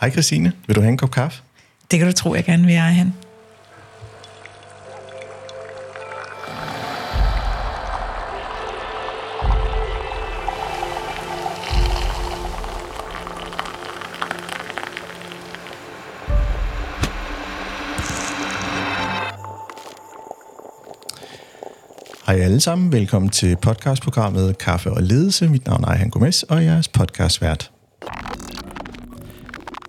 Hej Christine, vil du have en kop kaffe? Det kan du tro, jeg gerne vil, Ejhan. Hej alle sammen, velkommen til podcastprogrammet Kaffe og Ledelse. Mit navn er Ejhan Gomes, og jeg er podcastvært.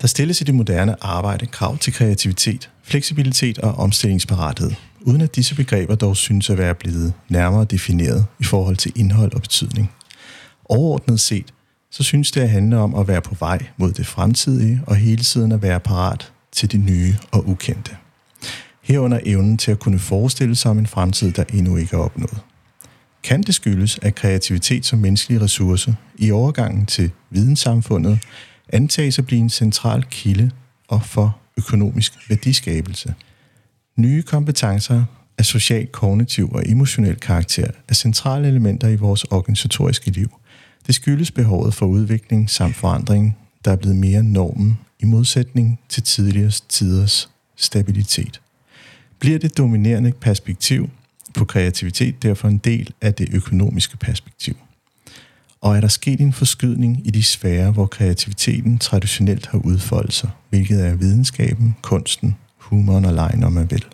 Der stilles i det moderne arbejde krav til kreativitet, fleksibilitet og omstillingsparathed, uden at disse begreber dog synes at være blevet nærmere defineret i forhold til indhold og betydning. Overordnet set, så synes det at handle om at være på vej mod det fremtidige og hele tiden at være parat til det nye og ukendte. Herunder evnen til at kunne forestille sig om en fremtid, der endnu ikke er opnået. Kan det skyldes, at kreativitet som menneskelig ressource i overgangen til videnssamfundet antages at blive en central kilde og for økonomisk værdiskabelse. Nye kompetencer af social, kognitiv og emotionel karakter er centrale elementer i vores organisatoriske liv. Det skyldes behovet for udvikling samt forandring, der er blevet mere normen i modsætning til tidligere tiders stabilitet. Bliver det dominerende perspektiv på kreativitet derfor en del af det økonomiske perspektiv? Og er der sket en forskydning i de sfære, hvor kreativiteten traditionelt har udfoldet sig, hvilket er videnskaben, kunsten, humoren og lejen, om man vil.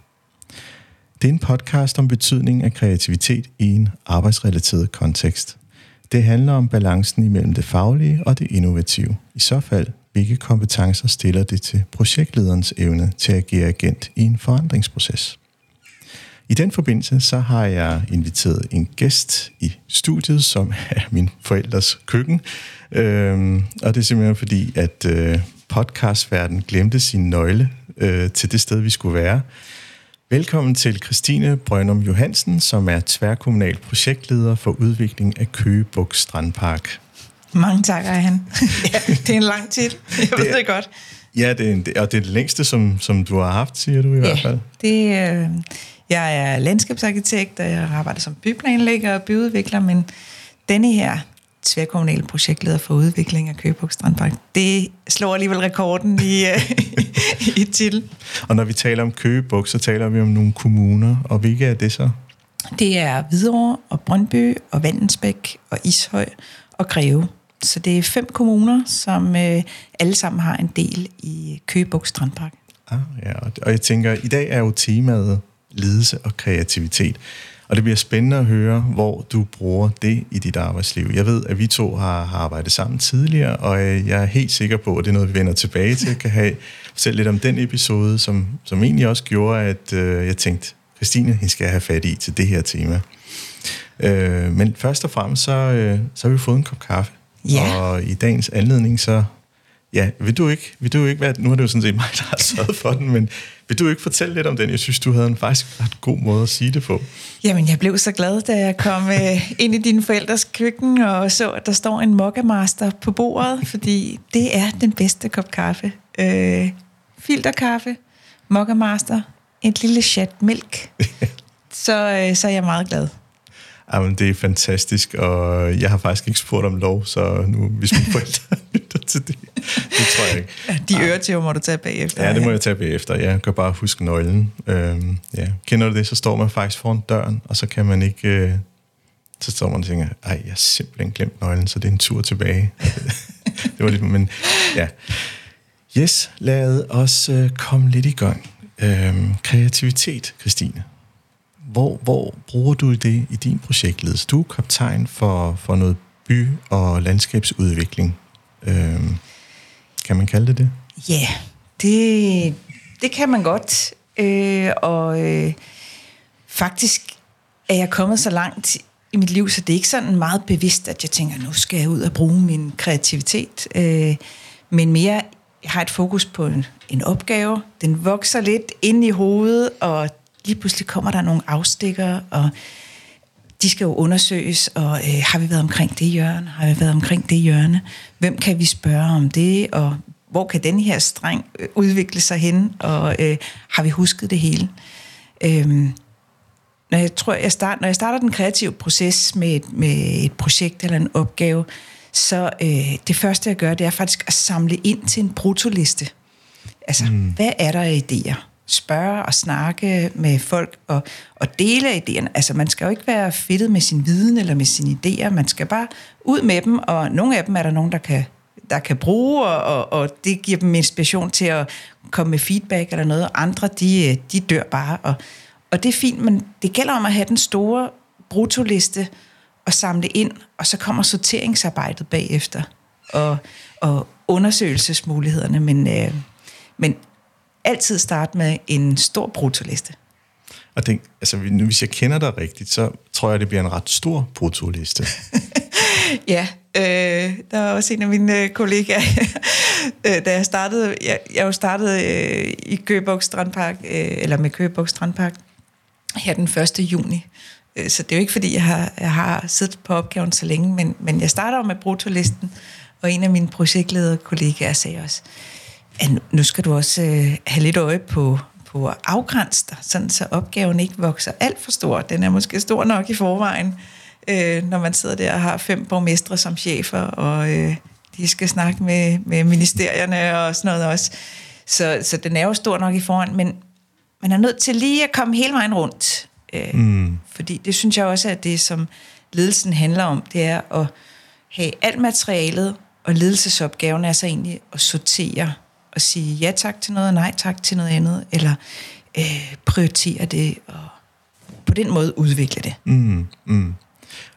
Det er en podcast om betydningen af kreativitet i en arbejdsrelateret kontekst. Det handler om balancen imellem det faglige og det innovative. I så fald, hvilke kompetencer stiller det til projektlederens evne til at agere agent i en forandringsproces. I den forbindelse så har jeg inviteret en gæst i studiet, som er min forældres køkken. Øhm, og det er simpelthen fordi, at øh, podcastverden glemte sin nøgle øh, til det sted, vi skulle være. Velkommen til Christine Brønum Johansen, som er tværkommunal projektleder for udvikling af Køge Buks Strandpark. Mange tak, han. ja, det er en lang titel. Jeg ved det, det godt. Ja, det er, en, og det er det længste, som, som du har haft, siger du i ja, hvert fald. Det, øh, jeg er landskabsarkitekt, og jeg arbejder som byplanlægger og byudvikler, men denne her tværkommunale projektleder for udvikling af Køgebugt Strandpark, det slår alligevel rekorden i, øh, i titel. Og når vi taler om Køgebugt, så taler vi om nogle kommuner, og hvilke er det så? Det er Hvidovre og Brøndby og Vandensbæk og Ishøj og Greve. Så det er fem kommuner, som øh, alle sammen har en del i Køgebugt Strandpark. Ah, ja, og jeg tænker, i dag er jo temaet ledelse og kreativitet. Og det bliver spændende at høre, hvor du bruger det i dit arbejdsliv. Jeg ved, at vi to har, har arbejdet sammen tidligere, og jeg er helt sikker på, at det er noget, vi vender tilbage til. Kan have selv lidt om den episode, som, som egentlig også gjorde, at øh, jeg tænkte, Christine, hende skal jeg have fat i til det her tema. Øh, men først og fremmest, så, øh, så har vi fået en kop kaffe. Ja. Og i dagens anledning, så Ja, vil du ikke, vil du ikke være, nu er det jo sådan set mig, der har sørget for den, men vil du ikke fortælle lidt om den? Jeg synes, du havde en faktisk ret god måde at sige det på. Jamen, jeg blev så glad, da jeg kom øh, ind i dine forældres køkken og så, at der står en Mokka Master på bordet, fordi det er den bedste kop kaffe. Øh, filterkaffe, Mokka Master, et lille chat mælk. så, øh, så er jeg meget glad. Jamen, det er fantastisk, og jeg har faktisk ikke spurgt om lov, så nu, hvis mine forældre lytter til det tror jeg ikke. De øretæver må du tage bagefter. Ja, det må jeg tage bagefter. Jeg kan bare huske nøglen. Øhm, ja. Kender du det, så står man faktisk foran døren, og så kan man ikke... Øh, så står man og tænker, ej, jeg har simpelthen glemt nøglen, så det er en tur tilbage. det var lidt, men ja. Yes, lad os øh, komme lidt i gang. Øhm, kreativitet, Christine. Hvor, hvor bruger du det i din projektledelse? Du er kaptajn for, for noget by- og landskabsudvikling. Øhm, kan man kalde det det? Ja, yeah, det, det kan man godt. Øh, og øh, faktisk er jeg kommet så langt i mit liv, så det er ikke sådan meget bevidst, at jeg tænker, nu skal jeg ud og bruge min kreativitet. Øh, men mere, jeg har et fokus på en, en opgave. Den vokser lidt ind i hovedet, og lige pludselig kommer der nogle afstikker, og de skal jo undersøges, og øh, har vi været omkring det hjørne? Har vi været omkring det hjørne? Hvem kan vi spørge om det? Og hvor kan den her streng øh, udvikle sig hen? Og øh, har vi husket det hele? Øhm, når jeg tror, jeg start, når jeg starter den kreative proces med et, med et projekt eller en opgave, så øh, det første, jeg gør, det er faktisk at samle ind til en brutoliste. Altså, mm. hvad er der af idéer? Spørge og snakke med folk og, og dele idéerne. Altså, man skal jo ikke være fedtet med sin viden eller med sine idéer. Man skal bare ud med dem, og nogle af dem er der nogen, der kan, der kan bruge, og, og, og det giver dem inspiration til at komme med feedback eller noget. Andre, de, de dør bare, og, og det er fint, men det gælder om at have den store brutoliste og samle ind, og så kommer sorteringsarbejdet bagefter, og, og undersøgelsesmulighederne, men, øh, men altid starte med en stor brutoliste. Og det, altså, hvis jeg kender dig rigtigt, så tror jeg, det bliver en ret stor brutoliste. ja, øh, der var også en af mine øh, kollegaer, øh, da jeg startede, jeg, jeg jo startede øh, i Køgeborg Strandpark, øh, eller med Køgeborg Strandpark, her den 1. juni. Øh, så det er jo ikke, fordi jeg har, jeg har siddet på opgaven så længe, men, men jeg starter med brutolisten, og en af mine projektlederkollegaer sagde også, at nu skal du også øh, have lidt øje på, på at afgrænse dig, sådan så opgaven ikke vokser alt for stor. Den er måske stor nok i forvejen, øh, når man sidder der og har fem borgmestre som chefer, og øh, de skal snakke med, med ministerierne og sådan noget også. Så, så den er jo stor nok i forvejen, men man er nødt til lige at komme hele vejen rundt. Øh, mm. Fordi det synes jeg også, at det, som ledelsen handler om, det er at have alt materialet, og ledelsesopgaven er så egentlig at sortere og sige ja tak til noget, og nej tak til noget andet, eller øh, prioritere det, og på den måde udvikle det. Mm, mm.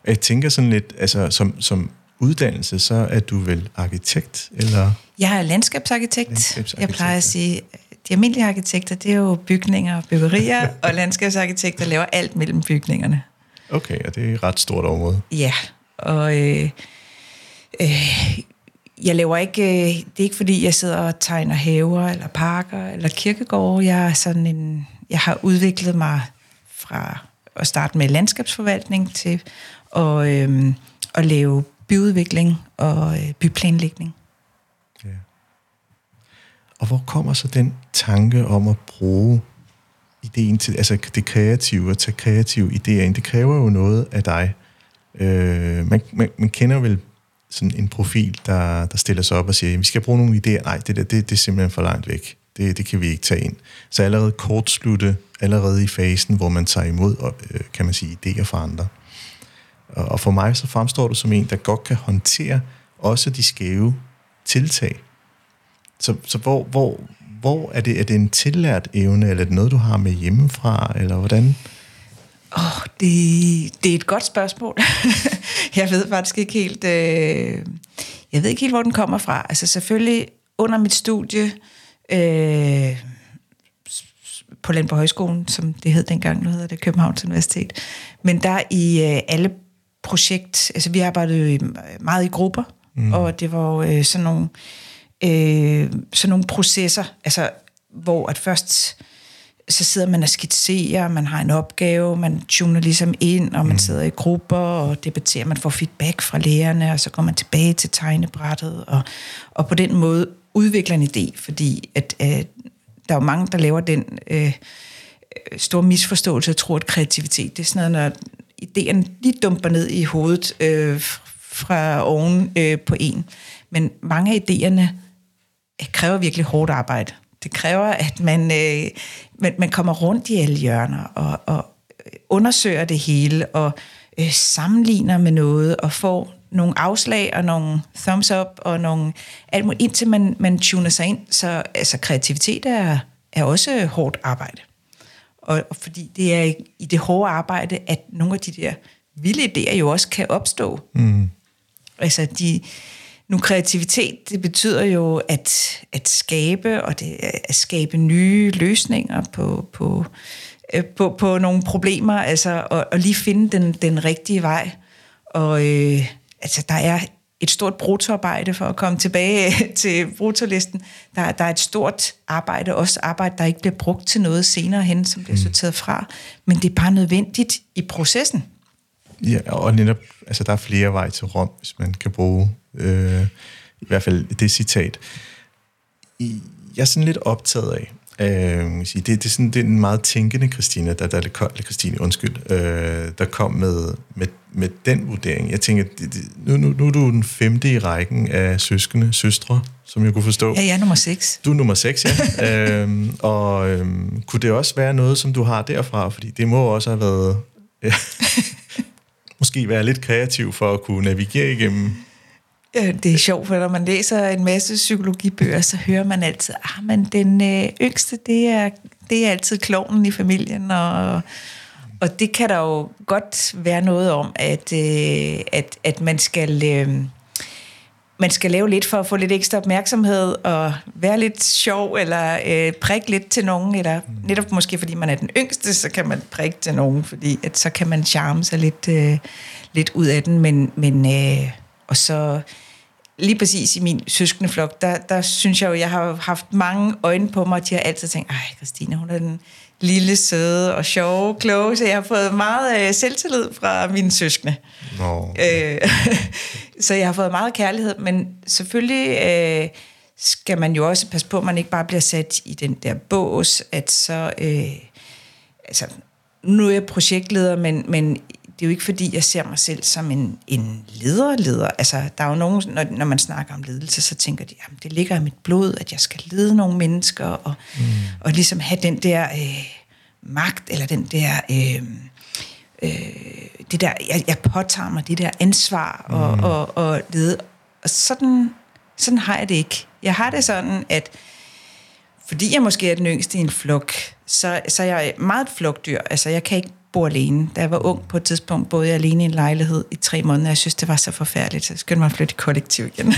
Jeg tænker sådan lidt, altså som, som uddannelse, så er du vel arkitekt, eller? Jeg er landskabsarkitekt. landskabsarkitekt. Jeg plejer at sige, de almindelige arkitekter, det er jo bygninger og byggerier, og landskabsarkitekter laver alt mellem bygningerne. Okay, og det er et ret stort område. Ja, og øh, øh, jeg laver ikke, øh, det er ikke fordi, jeg sidder og tegner haver, eller parker, eller kirkegårde. Jeg, er sådan en, jeg har udviklet mig fra at starte med landskabsforvaltning til at, øh, at lave byudvikling og øh, byplanlægning. Ja. Og hvor kommer så den tanke om at bruge ideen til, altså det kreative, at tage kreative idéer ind, det kræver jo noget af dig. Øh, man, man, man kender vel sådan en profil, der, der stiller sig op og siger, vi skal bruge nogle idéer. Nej, det, der, det, det er simpelthen for langt væk. Det, det kan vi ikke tage ind. Så allerede kortslutte, allerede i fasen, hvor man tager imod, og, øh, kan man sige, idéer fra andre. Og, og for mig så fremstår du som en, der godt kan håndtere også de skæve tiltag. Så, så hvor, hvor, hvor er det, er det en tillært evne, eller er det noget, du har med hjemmefra, eller hvordan? Oh, det, det er et godt spørgsmål. jeg ved faktisk ikke helt, øh, jeg ved ikke helt, hvor den kommer fra. Altså selvfølgelig under mit studie øh, på Landborg Højskolen, som det hed dengang, nu hedder det Københavns Universitet. Men der i øh, alle projekt, altså vi arbejdede meget i grupper, mm. og det var øh, sådan nogle øh, sådan nogle processer, altså hvor at først så sidder man og skitserer, man har en opgave, man tuner ligesom ind, og man mm. sidder i grupper og debatterer, man får feedback fra lærerne, og så går man tilbage til tegnebrættet, og, og på den måde udvikler en idé, fordi at, øh, der er jo mange, der laver den øh, store misforståelse og tror, at kreativitet, det er sådan noget, når ideen lige dumper ned i hovedet øh, fra oven øh, på en. Men mange af idéerne kræver virkelig hårdt arbejde. Det kræver, at man, øh, man, man kommer rundt i alle hjørner og, og undersøger det hele og øh, sammenligner med noget og får nogle afslag og nogle thumbs up og nogle alt muligt, indtil man, man tuner sig ind. Så altså, kreativitet er, er også hårdt arbejde. Og, og fordi det er i det hårde arbejde, at nogle af de der vilde idéer jo også kan opstå. Mm. Altså de, nu kreativitet, det betyder jo at, at skabe, og det at skabe nye løsninger på, på, øh, på, på nogle problemer, altså og, og lige finde den, den rigtige vej. Og øh, altså, der er et stort brutoarbejde for at komme tilbage til brutolisten. Der, der er et stort arbejde, også arbejde, der ikke bliver brugt til noget senere hen, som bliver mm. sorteret fra. Men det er bare nødvendigt i processen. Ja, og netop, altså der er flere veje til Rom, hvis man kan bruge øh, i hvert fald det citat. Jeg er sådan lidt optaget af, Øh, det, det, er sådan, det er en meget tænkende Christina, der, der, der, Christine, undskyld, øh, der kom med, med, med den vurdering. Jeg tænker, det, det, nu, nu, nu er du den femte i rækken af søskende, søstre, som jeg kunne forstå. Ja, jeg er nummer 6. Du er nummer 6, ja. øhm, og øhm, kunne det også være noget, som du har derfra? Fordi det må også have været... Ja, måske være lidt kreativ for at kunne navigere igennem det er sjovt, for når man læser en masse psykologibøger, så hører man altid, ah, men den øh, yngste, det er, det er altid klovnen i familien, og, og det kan der jo godt være noget om, at, øh, at, at man skal... Øh, man skal lave lidt for at få lidt ekstra opmærksomhed og være lidt sjov eller øh, prikke lidt til nogen, eller netop måske fordi man er den yngste, så kan man prikke til nogen, fordi at så kan man charme sig lidt, øh, lidt ud af den, men, men øh, og så lige præcis i min søskende flok, der, der synes jeg jo, jeg har haft mange øjne på mig, og de har altid tænkt, ej, Christina, hun er den lille, søde og sjove, kloge, så jeg har fået meget øh, selvtillid fra mine søskende. Nå. Øh, så jeg har fået meget kærlighed, men selvfølgelig øh, skal man jo også passe på, at man ikke bare bliver sat i den der bås, at så... Øh, altså, nu er jeg projektleder, men, men det er jo ikke fordi, jeg ser mig selv som en, en leder-leder. Altså, der er jo nogen, når, når man snakker om ledelse, så tænker de, jamen, det ligger i mit blod, at jeg skal lede nogle mennesker, og, mm. og ligesom have den der øh, magt, eller den der... Øh, øh, det der, jeg, jeg påtager mig det der ansvar og, mm. og, og lede. Og sådan, sådan har jeg det ikke. Jeg har det sådan, at fordi jeg måske er den yngste i en flok, så, så er jeg meget et flokdyr. Altså, jeg kan ikke bo alene. Da jeg var ung på et tidspunkt, boede jeg alene i en lejlighed i tre måneder. Jeg synes, det var så forfærdeligt, så jeg skyndte mig at flytte i kollektiv igen.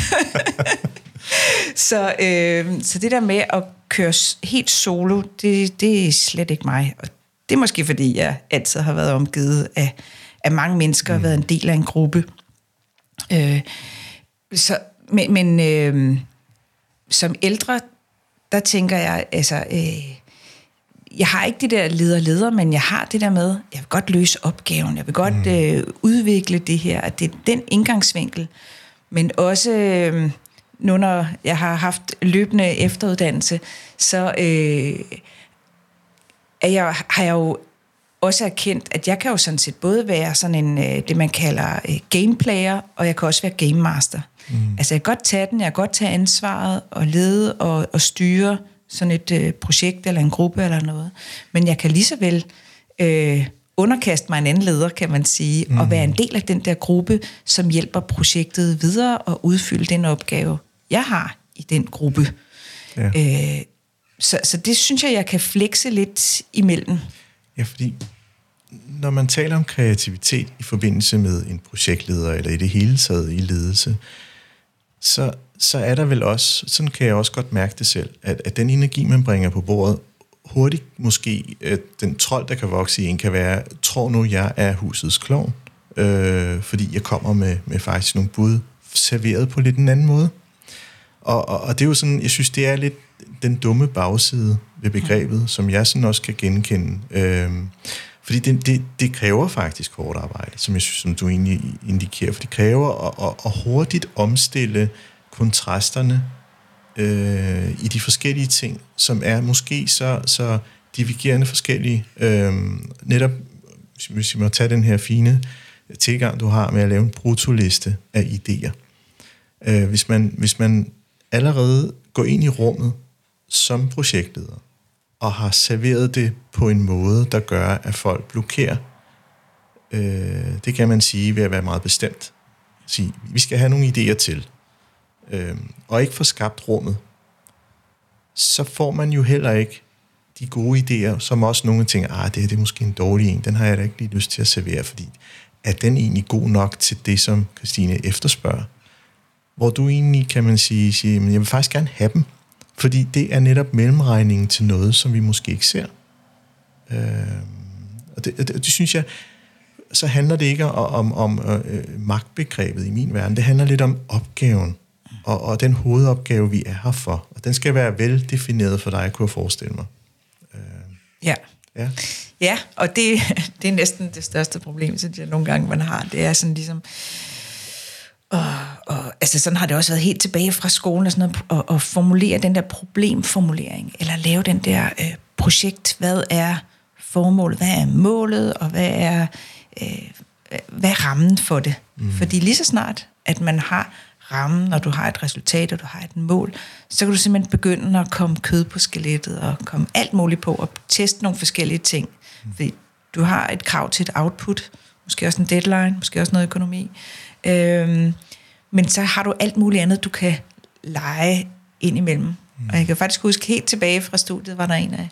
så, øh, så det der med at køre helt solo, det, det er slet ikke mig. Og det er måske, fordi jeg altid har været omgivet af, af mange mennesker, og mm. været en del af en gruppe. Øh, så, men men øh, som ældre, der tænker jeg, altså... Øh, jeg har ikke det der leder-leder, men jeg har det der med, jeg vil godt løse opgaven, jeg vil godt mm. øh, udvikle det her, at det er den indgangsvinkel, men også øh, nu når jeg har haft løbende efteruddannelse, så øh, er jeg, har jeg jo også erkendt, at jeg kan jo sådan set både være sådan en, øh, det man kalder øh, gameplayer, og jeg kan også være game master. Mm. Altså jeg kan godt tage den, jeg kan godt tage ansvaret og lede og, og styre sådan et øh, projekt eller en gruppe eller noget. Men jeg kan lige så vel øh, underkaste mig en anden leder, kan man sige, mm. og være en del af den der gruppe, som hjælper projektet videre og udfylde den opgave, jeg har i den gruppe. Ja. Øh, så, så det synes jeg, jeg kan flexe lidt imellem. Ja, fordi når man taler om kreativitet i forbindelse med en projektleder, eller i det hele taget i ledelse, så så er der vel også, sådan kan jeg også godt mærke det selv, at, at den energi, man bringer på bordet, hurtigt måske, at den trold, der kan vokse i en, kan være, tror nu, jeg er husets klovn, øh, fordi jeg kommer med, med faktisk nogle bud serveret på lidt en anden måde. Og, og, og det er jo sådan, jeg synes, det er lidt den dumme bagside ved begrebet, som jeg sådan også kan genkende. Øh, fordi det, det, det kræver faktisk hårdt arbejde, som jeg synes, som du egentlig indikerer, for det kræver at, at, at hurtigt omstille kontrasterne øh, i de forskellige ting, som er måske så, så divergerende forskellige. Øh, netop, hvis vi må tage den her fine tilgang, du har med at lave en brutoliste af idéer. Øh, hvis, man, hvis man allerede går ind i rummet som projektleder, og har serveret det på en måde, der gør, at folk blokerer, øh, det kan man sige ved at være meget bestemt. Sige, vi skal have nogle idéer til. Øh, og ikke få skabt rummet, så får man jo heller ikke de gode idéer, som også nogle tænker, ah, det, er, det er måske en dårlig en, den har jeg da ikke lige lyst til at servere, fordi er den egentlig god nok til det, som Christine efterspørger? Hvor du egentlig, kan man sige, siger, men jeg vil faktisk gerne have dem, fordi det er netop mellemregningen til noget, som vi måske ikke ser. Øh, og det, det, det synes jeg, så handler det ikke om, om, om øh, magtbegrebet i min verden, det handler lidt om opgaven og, og den hovedopgave, vi er her for. Og den skal være veldefineret for dig, kunne jeg forestille mig. Øh, ja. Ja. Ja, og det, det er næsten det største problem, synes jeg nogle gange, man har. Det er sådan ligesom og, og altså sådan har det også været helt tilbage fra skolen og sådan noget, at, at formulere den der problemformulering, eller lave den der øh, projekt, hvad er formålet, hvad er målet, og hvad er, øh, hvad er rammen for det? Mm. Fordi lige så snart, at man har rammen, når du har et resultat, og du har et mål, så kan du simpelthen begynde at komme kød på skelettet, og komme alt muligt på, og teste nogle forskellige ting. Mm. Fordi du har et krav til et output, måske også en deadline, måske også noget økonomi. Øhm, men så har du alt muligt andet, du kan lege ind imellem. Mm. Og jeg kan faktisk huske helt tilbage fra studiet, var der en af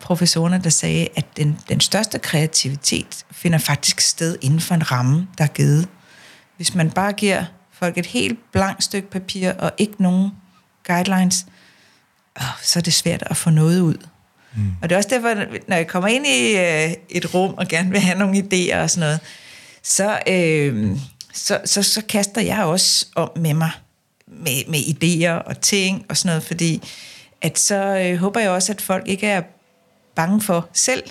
professorerne, der sagde, at den, den største kreativitet finder faktisk sted inden for en ramme, der er givet. Hvis man bare giver folk et helt blankt stykke papir og ikke nogen guidelines, åh, så er det svært at få noget ud. Mm. Og det er også derfor, når jeg kommer ind i øh, et rum og gerne vil have nogle idéer og sådan noget, så, øh, så, så, så kaster jeg også om med mig med, med idéer og ting og sådan noget, fordi at så øh, håber jeg også, at folk ikke er bange for selv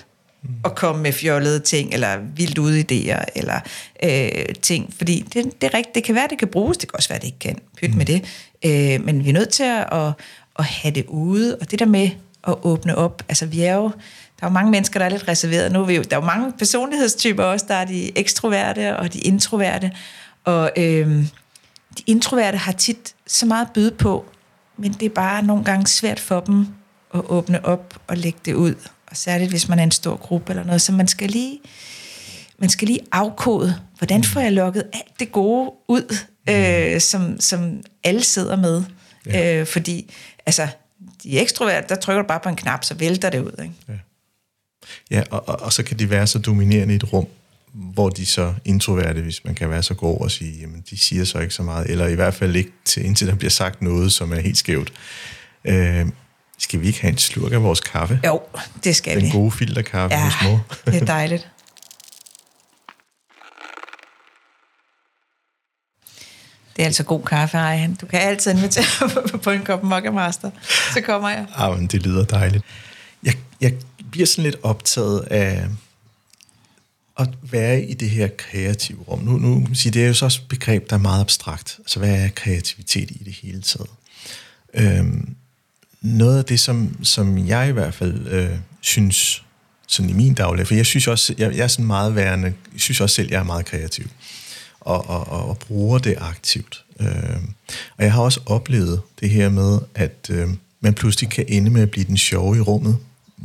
mm. at komme med fjollede ting, eller vildt ude idéer, eller øh, ting, fordi det, det er rigtigt, det kan være, det kan bruges, det kan også være, det ikke kan, pytte mm. med det, øh, men vi er nødt til at, at, at have det ude, og det der med at åbne op, altså vi er jo, der er jo mange mennesker, der er lidt reserveret. Nu er vi jo, der er jo mange personlighedstyper også. Der er de ekstroverte og de introverte. Og øh, de introverte har tit så meget at byde på, men det er bare nogle gange svært for dem at åbne op og lægge det ud. Og særligt, hvis man er en stor gruppe eller noget. Så man skal lige, man skal lige afkode, hvordan får jeg lukket alt det gode ud, øh, som, som alle sidder med. Ja. Øh, fordi, altså, de ekstroverte, der trykker du bare på en knap, så vælter det ud. Ikke? Ja. Ja, og, og, og så kan de være så dominerende i et rum, hvor de så introverte, hvis man kan være så god og sige, jamen de siger så ikke så meget, eller i hvert fald ikke til, indtil der bliver sagt noget, som er helt skævt. Øh, skal vi ikke have en slurk af vores kaffe? Jo, det skal Den vi. Den gode filterkaffe ja, hos mor. det er dejligt. Det er altså god kaffe, Ejhan. Du kan altid invitere på en kop Mokka Master. Så kommer jeg. Ah, men det lyder dejligt. Jeg, jeg bliver sådan lidt optaget af at være i det her kreative rum. Nu, nu kan man sige, det er jo så også et begreb, der er meget abstrakt. Altså, hvad er kreativitet i det hele taget? Øhm, noget af det, som, som jeg i hvert fald øh, synes, sådan i min daglig, for jeg synes også, jeg, jeg er sådan meget værende, jeg synes også selv, jeg er meget kreativ, og, og, og, og bruger det aktivt. Øhm, og jeg har også oplevet det her med, at øh, man pludselig kan ende med at blive den sjove i rummet,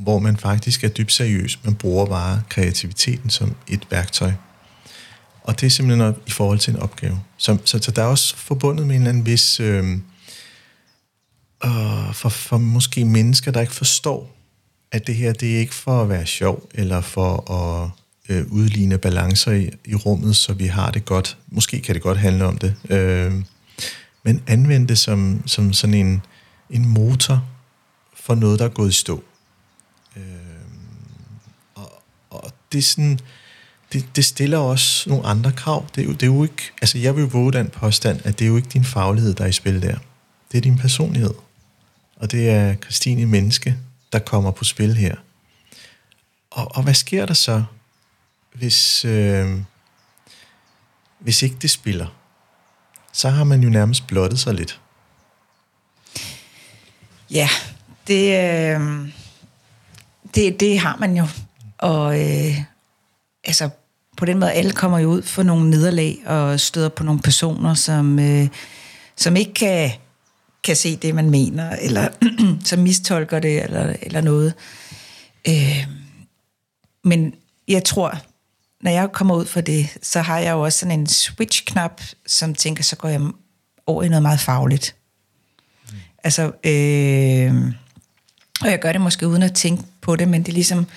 hvor man faktisk er dybt seriøs. Man bruger bare kreativiteten som et værktøj. Og det er simpelthen op, i forhold til en opgave. Så, så, så der er også forbundet med en eller anden vis... Øh, øh, for, for måske mennesker, der ikke forstår, at det her, det er ikke for at være sjov, eller for at øh, udligne balancer i, i rummet, så vi har det godt. Måske kan det godt handle om det. Øh, men anvende det som, som sådan en, en motor for noget, der er gået i stå. Øh, og, og det er sådan, det, det stiller også nogle andre krav. Det er, jo, det er jo ikke, altså jeg vil våge den påstand, at det er jo ikke din faglighed, der er i spil der. Det er din personlighed. Og det er Christine Menneske, der kommer på spil her. Og, og hvad sker der så, hvis, øh, hvis ikke det spiller? Så har man jo nærmest blottet sig lidt. Ja, det, øh, det, det har man jo. Og øh, altså, på den måde, alle kommer jo ud for nogle nederlag og støder på nogle personer, som, øh, som ikke kan, kan se det, man mener, eller som mistolker det, eller, eller noget. Øh, men jeg tror, når jeg kommer ud for det, så har jeg jo også sådan en switch-knap, som tænker, så går jeg over i noget meget fagligt. Mm. Altså, øh, og jeg gør det måske uden at tænke på det, men det er ligesom,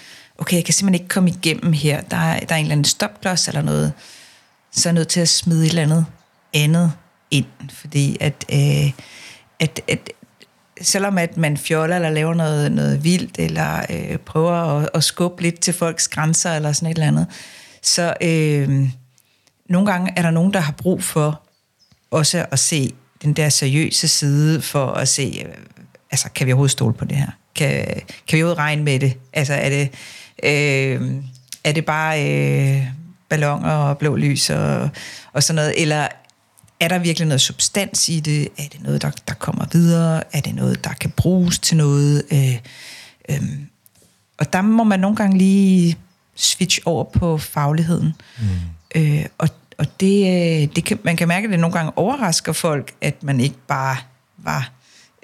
okay, jeg kan simpelthen ikke komme igennem her. Der er, der er en eller anden stopklods eller noget, så er jeg nødt til at smide et eller andet andet ind, fordi at, øh, at, at selvom at man fjoller eller laver noget, noget vildt, eller øh, prøver at, at skubbe lidt til folks grænser, eller sådan et eller andet, så øh, nogle gange er der nogen, der har brug for også at se den der seriøse side, for at se, øh, altså, kan vi overhovedet stole på det her? Kan, kan vi overhovedet regne med det? Altså, er det, øh, er det bare øh, ballonger og blå lys og, og sådan noget, eller er der virkelig noget substans i det? Er det noget, der, der kommer videre? Er det noget, der kan bruges til noget? Øh, øh, og der må man nogle gange lige switch over på fagligheden. Mm. Øh, og og det, øh, det kan, man kan mærke, at det nogle gange overrasker folk, at man ikke bare var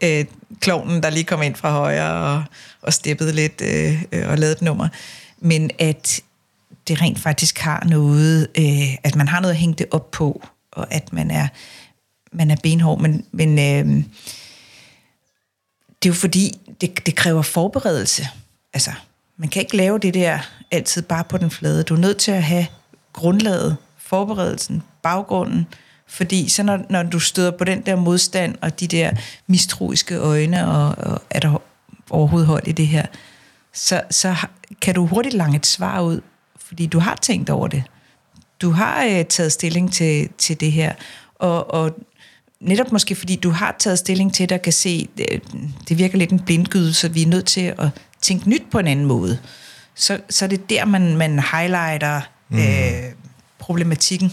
øh, klovnen, der lige kom ind fra højre og, og steppede lidt øh, øh, og lavede et nummer. Men at det rent faktisk har noget, øh, at man har noget at hænge det op på, og at man er, man er benhård. Men, men øh, det er jo fordi, det, det kræver forberedelse. Altså, man kan ikke lave det der altid bare på den flade. Du er nødt til at have grundlaget, forberedelsen, baggrunden, fordi så når, når du støder på den der modstand og de der mistroiske øjne, og, og er der overhovedet hold i det her, så, så kan du hurtigt lange et svar ud, fordi du har tænkt over det. Du har øh, taget stilling til, til det her, og, og netop måske fordi du har taget stilling til det og kan se, det, det virker lidt en blindgyde, så vi er nødt til at tænke nyt på en anden måde. Så, så er det der, man, man highlighter mm. øh, problematikken.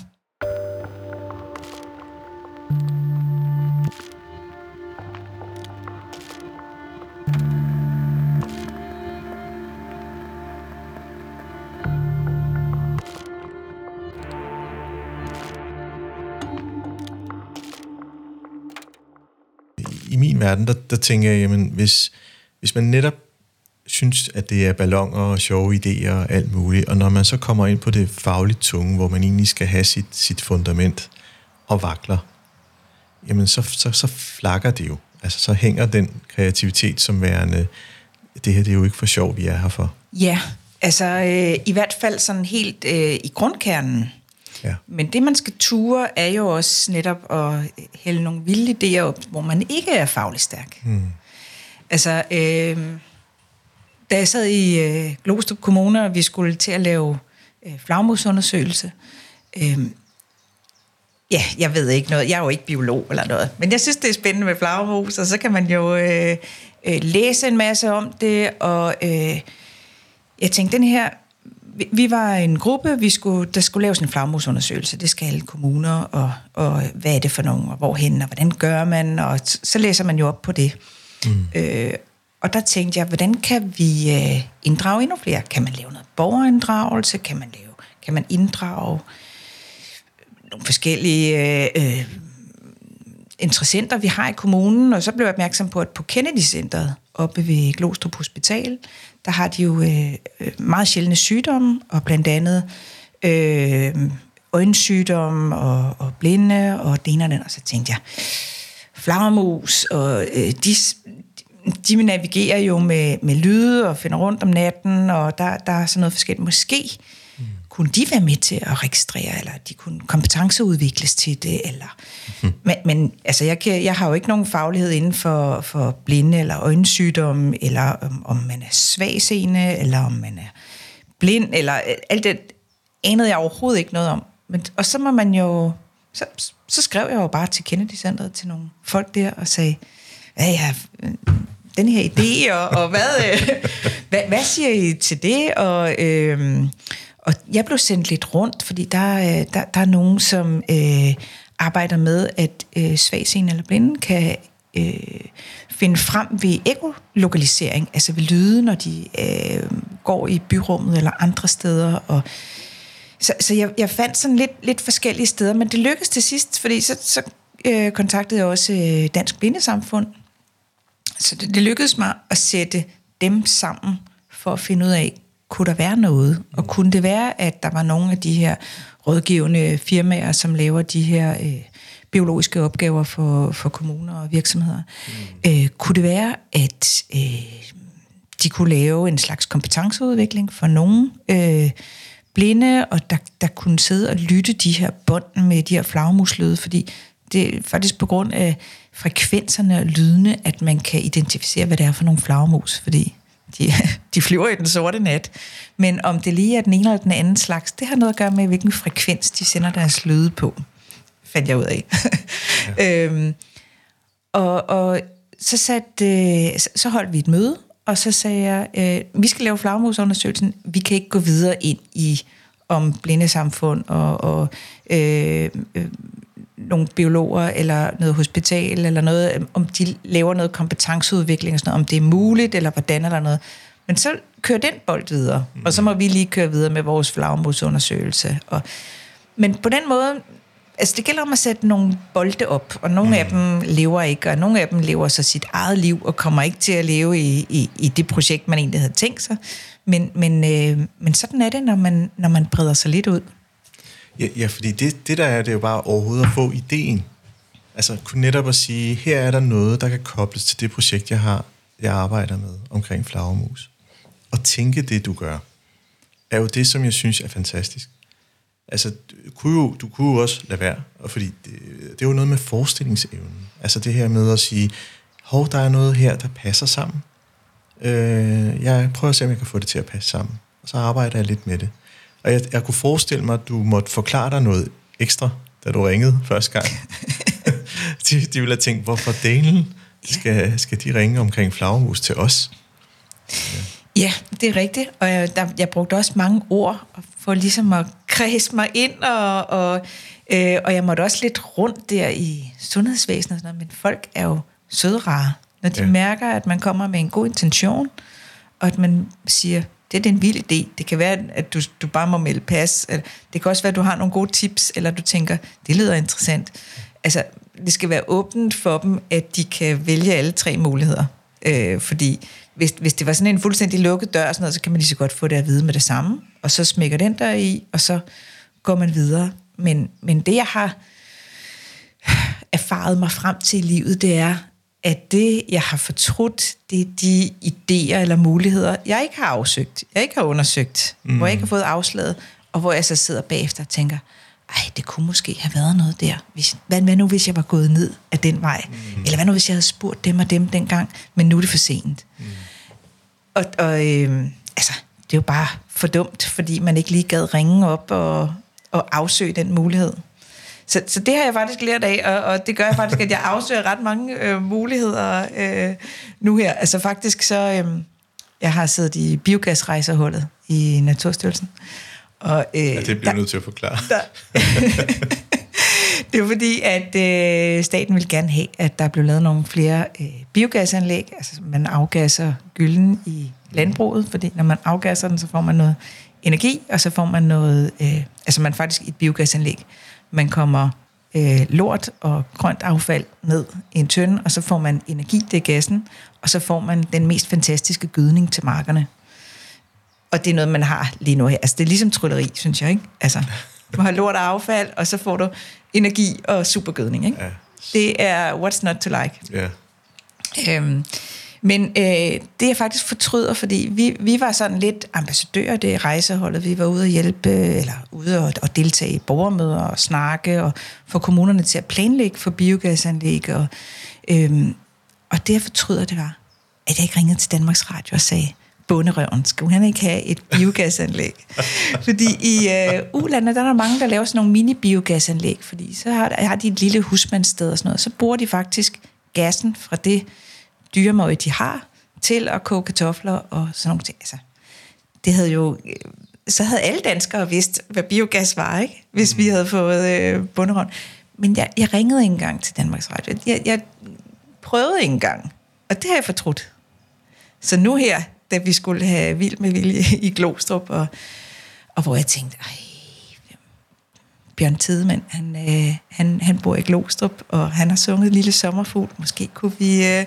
Verden, der, der tænker jeg, jamen, hvis, hvis man netop synes, at det er ballonger og sjove idéer og alt muligt, og når man så kommer ind på det fagligt tunge, hvor man egentlig skal have sit, sit fundament og vakler, jamen så, så, så flakker det jo. Altså så hænger den kreativitet som værende, det her det er jo ikke for sjov, vi er her for. Ja, altså øh, i hvert fald sådan helt øh, i grundkernen, Ja. Men det, man skal ture, er jo også netop at hælde nogle vilde idéer op, hvor man ikke er faglig stærk. Mm. Altså, øh, da jeg sad i øh, Glostrup Kommune, og vi skulle til at lave øh, flagmusundersøgelse, øh, ja, jeg ved ikke noget, jeg er jo ikke biolog eller noget, men jeg synes, det er spændende med flagmus, og så kan man jo øh, øh, læse en masse om det, og øh, jeg tænkte, den her vi, vi var en gruppe, vi skulle, der skulle laves en flagmusundersøgelse. Det skal alle kommuner, og, og hvad er det for nogen, og hvorhen, og hvordan gør man, og så læser man jo op på det. Mm. Øh, og der tænkte jeg, hvordan kan vi øh, inddrage endnu flere? Kan man lave noget borgerinddragelse? Kan man, lave, kan man inddrage nogle forskellige øh, øh, interessenter, vi har i kommunen? Og så blev jeg opmærksom på, at på Kennedy Centeret oppe ved Glostrup Hospital, der har de jo øh, øh, meget sjældne sygdomme, og blandt andet øh, øjensygdomme og, og blinde, og det ene og det Og så tænkte jeg, flagermus, og øh, de, de navigerer jo med, med lyde og finder rundt om natten, og der, der er sådan noget forskelligt. Måske kunne de være med til at registrere, eller de kunne kompetenceudvikles til det, eller... Mm. Men, men altså, jeg, kan, jeg har jo ikke nogen faglighed inden for, for blinde eller øjensygdomme, eller om, om man er svagseende, eller om man er blind, eller øh, alt det anede jeg overhovedet ikke noget om. Men, og så må man jo... Så, så skrev jeg jo bare til Kennedy Centeret til nogle folk der og sagde, ja, ja, den her idé, og, og hvad, øh, hvad, hvad siger I til det? Og, øh, og jeg blev sendt lidt rundt, fordi der, øh, der, der er nogen, som øh, arbejder med, at øh, svagsen eller blinde kan øh, finde frem ved ekolokalisering, altså ved lyde, når de øh, går i byrummet eller andre steder. Og, så så jeg, jeg fandt sådan lidt, lidt forskellige steder, men det lykkedes til sidst, fordi så, så øh, kontaktede jeg også øh, Dansk Blindesamfund, så det, det lykkedes mig at sætte dem sammen for at finde ud af, kunne der være noget? Og kunne det være, at der var nogle af de her rådgivende firmaer, som laver de her øh, biologiske opgaver for, for kommuner og virksomheder? Mm. Øh, kunne det være, at øh, de kunne lave en slags kompetenceudvikling for nogle øh, blinde, og der, der kunne sidde og lytte de her bånd med de her flagmuslyde, fordi det er faktisk på grund af frekvenserne og lydene, at man kan identificere, hvad det er for nogle flagermus, fordi de, de flyver i den sorte nat. Men om det lige er den ene eller den anden slags, det har noget at gøre med, hvilken frekvens de sender deres lyde på, fandt jeg ud af. Ja. øhm, og, og så, sat, øh, så holdt vi et møde, og så sagde jeg, øh, vi skal lave flagmusundersøgelsen, vi kan ikke gå videre ind i om blindesamfund og, og øh, øh, nogle biologer eller noget hospital eller noget, om de laver noget kompetenceudvikling og sådan noget, om det er muligt eller hvordan eller noget. Men så kører den bold videre, mm. og så må vi lige køre videre med vores flagmusundersøgelse. Og, men på den måde, altså det gælder om at sætte nogle bolde op, og nogle mm. af dem lever ikke, og nogle af dem lever så sit eget liv, og kommer ikke til at leve i, i, i det projekt, man egentlig havde tænkt sig. Men, men, øh, men sådan er det, når man, når man breder sig lidt ud. Ja, ja fordi det, det der er, det er jo bare overhovedet at få ideen. Altså kunne netop at sige, her er der noget, der kan kobles til det projekt, jeg har, jeg arbejder med omkring flagermus. Og tænke det, du gør, er jo det, som jeg synes er fantastisk. Altså, du kunne jo, du kunne jo også lade være, og fordi det, det er jo noget med forestillingsevnen. Altså det her med at sige, hov, der er noget her, der passer sammen. Øh, jeg prøver at se, om jeg kan få det til at passe sammen. Og så arbejder jeg lidt med det. Og jeg, jeg kunne forestille mig, at du måtte forklare dig noget ekstra, da du ringede første gang. de, de ville have tænkt, hvorfor delen skal, skal de ringe omkring flagermus til os? Ja. Ja, det er rigtigt, og jeg, der, jeg brugte også mange ord for ligesom at kredse mig ind, og, og, øh, og jeg måtte også lidt rundt der i sundhedsvæsenet, og sådan noget, men folk er jo sødrare, når de ja. mærker, at man kommer med en god intention, og at man siger, det er en vild idé. Det kan være, at du, du bare må melde pas. Det kan også være, at du har nogle gode tips, eller du tænker, det lyder interessant. Altså, det skal være åbent for dem, at de kan vælge alle tre muligheder. Øh, fordi hvis, hvis det var sådan en fuldstændig lukket dør, sådan noget, så kan man lige så godt få det at vide med det samme, og så smækker den der i, og så går man videre. Men, men det, jeg har erfaret mig frem til i livet, det er, at det, jeg har fortrudt, det er de idéer eller muligheder, jeg ikke har afsøgt, jeg ikke har undersøgt, mm. hvor jeg ikke har fået afslaget, og hvor jeg så sidder bagefter og tænker, ej, det kunne måske have været noget der. Hvis, hvad, hvad nu, hvis jeg var gået ned af den vej? Mm. Eller hvad nu, hvis jeg havde spurgt dem og dem dengang, men nu er det for sent? Mm. Og, og øh, altså, det er jo bare for dumt, fordi man ikke lige gad ringe op og, og afsøge den mulighed. Så, så det har jeg faktisk lært af, og, og det gør jeg faktisk, at jeg afsøger ret mange øh, muligheder øh, nu her. Altså faktisk så, øh, jeg har siddet i biogasrejserhullet i Naturstyrelsen. Og, øh, ja, det bliver der, nødt til at forklare. Der, det er fordi, at øh, staten vil gerne have, at der bliver lavet nogle flere øh, biogasanlæg. Altså man afgasser gylden i landbruget, fordi når man afgasser den, så får man noget energi, og så får man noget, øh, altså man faktisk et biogasanlæg, man kommer øh, lort og grønt affald ned i en tønde, og så får man energi, det er gassen, og så får man den mest fantastiske gødning til markerne. Og det er noget, man har lige nu her. Altså, det er ligesom trylleri, synes jeg, ikke? Altså, du har lort og affald, og så får du energi og supergødning, ikke? Ja. Det er what's not to like. Ja. Øhm, men øh, det er faktisk fortryder, fordi vi, vi var sådan lidt ambassadører det rejseholdet. Vi var ude at hjælpe, eller ude og, og deltage i borgermøder og snakke, og få kommunerne til at planlægge for biogasanlæg. Og, øhm, og det jeg fortryder, det var, at jeg ikke ringede til Danmarks Radio og sagde, bunderøven, skulle han ikke have et biogasanlæg? fordi i øh, ulandet, der er der mange, der laver sådan nogle mini-biogasanlæg, fordi så har, har de et lille husmandssted og sådan noget, så bruger de faktisk gassen fra det dyremøg, de har, til at koge kartofler og sådan nogle ting. Altså, det havde jo... Så havde alle danskere vidst, hvad biogas var, ikke? Hvis vi havde fået øh, bunderøven. Men jeg, jeg ringede ikke engang til Danmarks Radio. Jeg, jeg prøvede ikke engang, og det har jeg fortrudt. Så nu her, da vi skulle have Vild med Vilje i Glostrup, og, og hvor jeg tænkte, ej, Bjørn Tidemand, han, øh, han, han bor i Glostrup, og han har sunget Lille Sommerfugl. Måske kunne vi øh,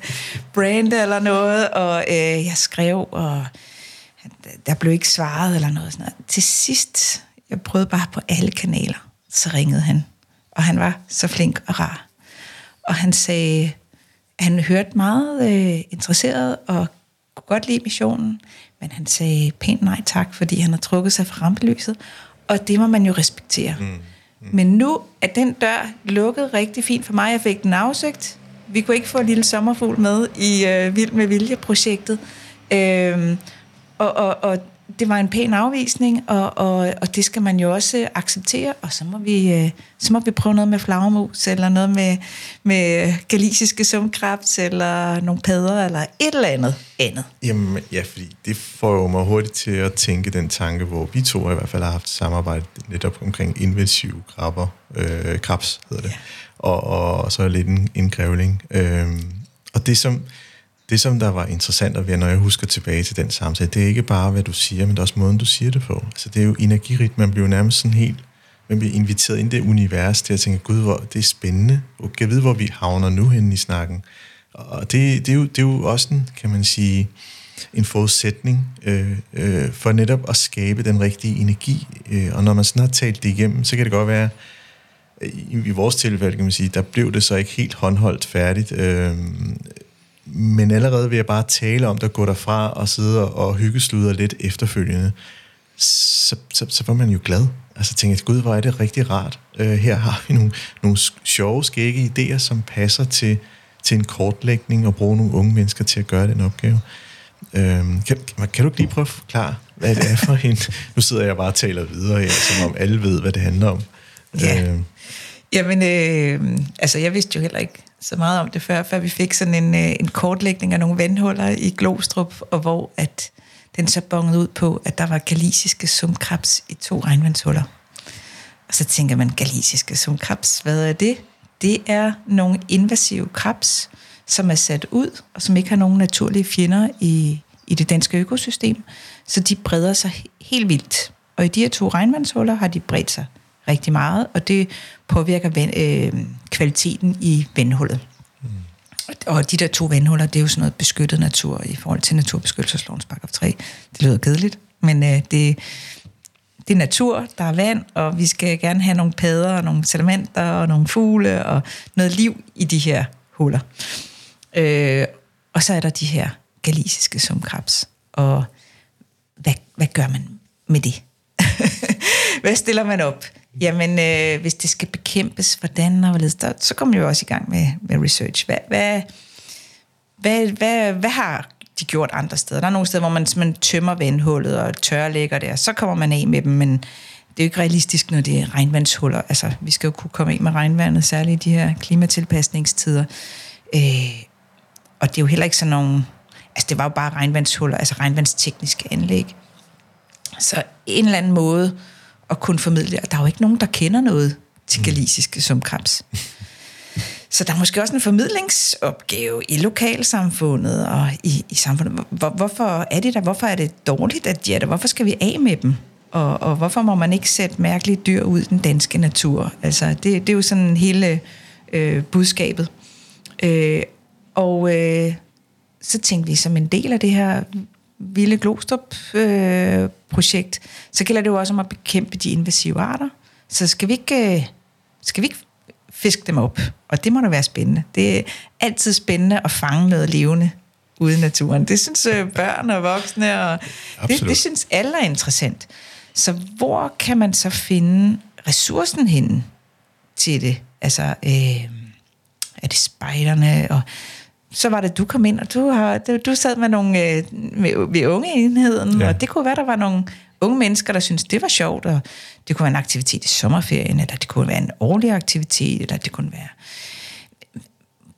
brande eller noget, og øh, jeg skrev, og der blev ikke svaret eller noget sådan noget. Til sidst, jeg prøvede bare på alle kanaler, så ringede han, og han var så flink og rar. Og han sagde, han hørte meget øh, interesseret og kunne godt lide missionen, men han sagde pænt nej tak, fordi han har trukket sig fra rampelyset, og det må man jo respektere. Mm. Mm. Men nu er den dør lukket rigtig fint for mig. Jeg fik den afsøgt. Vi kunne ikke få en lille sommerfugl med i øh, Vild med Vilje-projektet. Øh, og, og, og det var en pæn afvisning, og, og, og det skal man jo også acceptere, og så må vi, øh, så må vi prøve noget med flagermus, eller noget med, med galisiske sumkrabs, eller nogle padder, eller et eller andet andet. Jamen, ja, fordi det får jo mig hurtigt til at tænke den tanke, hvor vi to i hvert fald har haft samarbejde netop omkring invasive krabber, øh, krabs hedder det, ja. og, og så lidt en, en grævling. Øh, og det som, det, som der var interessant at være, når jeg husker tilbage til den samtale, det er ikke bare, hvad du siger, men det er også måden, du siger det på. Altså, det er jo energirigt. Man bliver nærmest sådan helt... Man bliver inviteret ind i det univers, til at tænke, gud, hvor det er spændende. Og kan vide, hvor vi havner nu henne i snakken. Og det, det, er, jo, det er jo også en, kan man sige, en forudsætning øh, øh, for netop at skabe den rigtige energi. Øh, og når man sådan har talt det igennem, så kan det godt være, øh, i, i vores tilfælde, kan man sige, der blev det så ikke helt håndholdt færdigt. Øh, men allerede ved at bare tale om det, gå derfra og sidde og hyggeslude lidt efterfølgende, så, så, så var man jo glad. Altså tænkte, gud, hvor er det rigtig rart. Uh, her har vi nogle, nogle sjove, skægge idéer, som passer til, til en kortlægning og bruge nogle unge mennesker til at gøre den opgave. Uh, kan, kan, du lige prøve at forklare, hvad det er for en... Nu sidder jeg bare og taler videre her, som om alle ved, hvad det handler om. Ja. Uh, Jamen, øh, altså jeg vidste jo heller ikke så meget om det før, før vi fik sådan en, øh, en kortlægning af nogle vandhuller i Glostrup, og hvor at den så bongede ud på, at der var galisiske sumkrabs i to regnvandshuller. Og så tænker man, galisiske sumkrabs, hvad er det? Det er nogle invasive krabs, som er sat ud, og som ikke har nogen naturlige fjender i, i det danske økosystem. Så de breder sig helt vildt. Og i de her to regnvandshuller har de bredt sig rigtig meget, og det påvirker vand, øh, kvaliteten i vandhullet. Mm. Og de der to vandhuller, det er jo sådan noget beskyttet natur i forhold til naturbeskyttelseslovens paragraf 3. Det lyder kedeligt, men øh, det, det er natur, der er vand, og vi skal gerne have nogle padder, og nogle salamandre, og nogle fugle, og noget liv i de her huller. Øh, og så er der de her galisiske sumkrabs. Og hvad, hvad gør man med det? hvad stiller man op? Jamen, øh, hvis det skal bekæmpes, hvordan og hvorledes, der, så kommer vi jo også i gang med, med research. Hvad, hvad, hvad, hvad, hvad har de gjort andre steder? Der er nogle steder, hvor man simpelthen tømmer vandhullet og tørlægger det, og så kommer man af med dem, men det er jo ikke realistisk, når det er regnvandshuller. Altså, vi skal jo kunne komme af med regnvandet, særligt i de her klimatilpasningstider. Øh, og det er jo heller ikke sådan nogle... Altså, det var jo bare regnvandshuller, altså regnvandstekniske anlæg. Så en eller anden måde at kunne formidle, og der er jo ikke nogen, der kender noget til mm. galisiske som krabs. Så der er måske også en formidlingsopgave i lokalsamfundet og i, i samfundet. Hvor, hvorfor er de der? Hvorfor er det dårligt, at de er der? Hvorfor skal vi af med dem? Og, og hvorfor må man ikke sætte mærkelige dyr ud i den danske natur? Altså, det, det er jo sådan hele øh, budskabet. Øh, og øh, så tænkte vi som en del af det her Ville Glostrup-projekt, øh, så gælder det jo også om at bekæmpe de invasive arter. Så skal vi ikke, øh, skal vi ikke fiske dem op? Og det må da være spændende. Det er altid spændende at fange noget levende ude i naturen. Det synes øh, børn og voksne, og det, det synes alle er interessant. Så hvor kan man så finde ressourcen hen til det? Altså, øh, er det spejderne? Og så var det, du kom ind, og du, har, du, sad med nogle øh, med, ved ungeenheden, ja. og det kunne være, der var nogle unge mennesker, der syntes, det var sjovt, og det kunne være en aktivitet i sommerferien, eller det kunne være en årlig aktivitet, eller det kunne være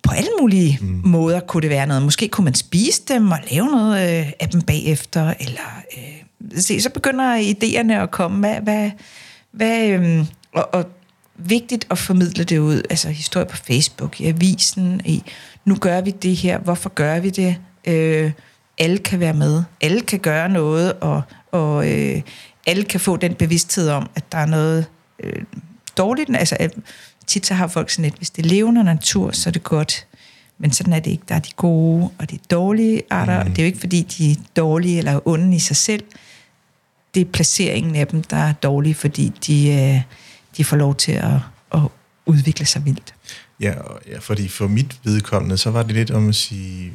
på alle mulige mm. måder kunne det være noget. Måske kunne man spise dem og lave noget øh, af dem bagefter, eller øh, se, så begynder idéerne at komme. Hvad, hvad, hvad, øh, og, og vigtigt at formidle det ud, altså historie på Facebook, i avisen, i nu gør vi det her, hvorfor gør vi det? Øh, alle kan være med, alle kan gøre noget, og, og øh, alle kan få den bevidsthed om, at der er noget øh, dårligt. Altså, at, tit så har folk sådan et, hvis det er levende natur, så er det godt. Men sådan er det ikke. Der er de gode og de dårlige arter, mm. og det er jo ikke, fordi de er dårlige eller onde i sig selv. Det er placeringen af dem, der er dårlige, fordi de, øh, de får lov til at, at udvikle sig vildt. Ja, ja, fordi for mit vedkommende, så var det lidt om at sige,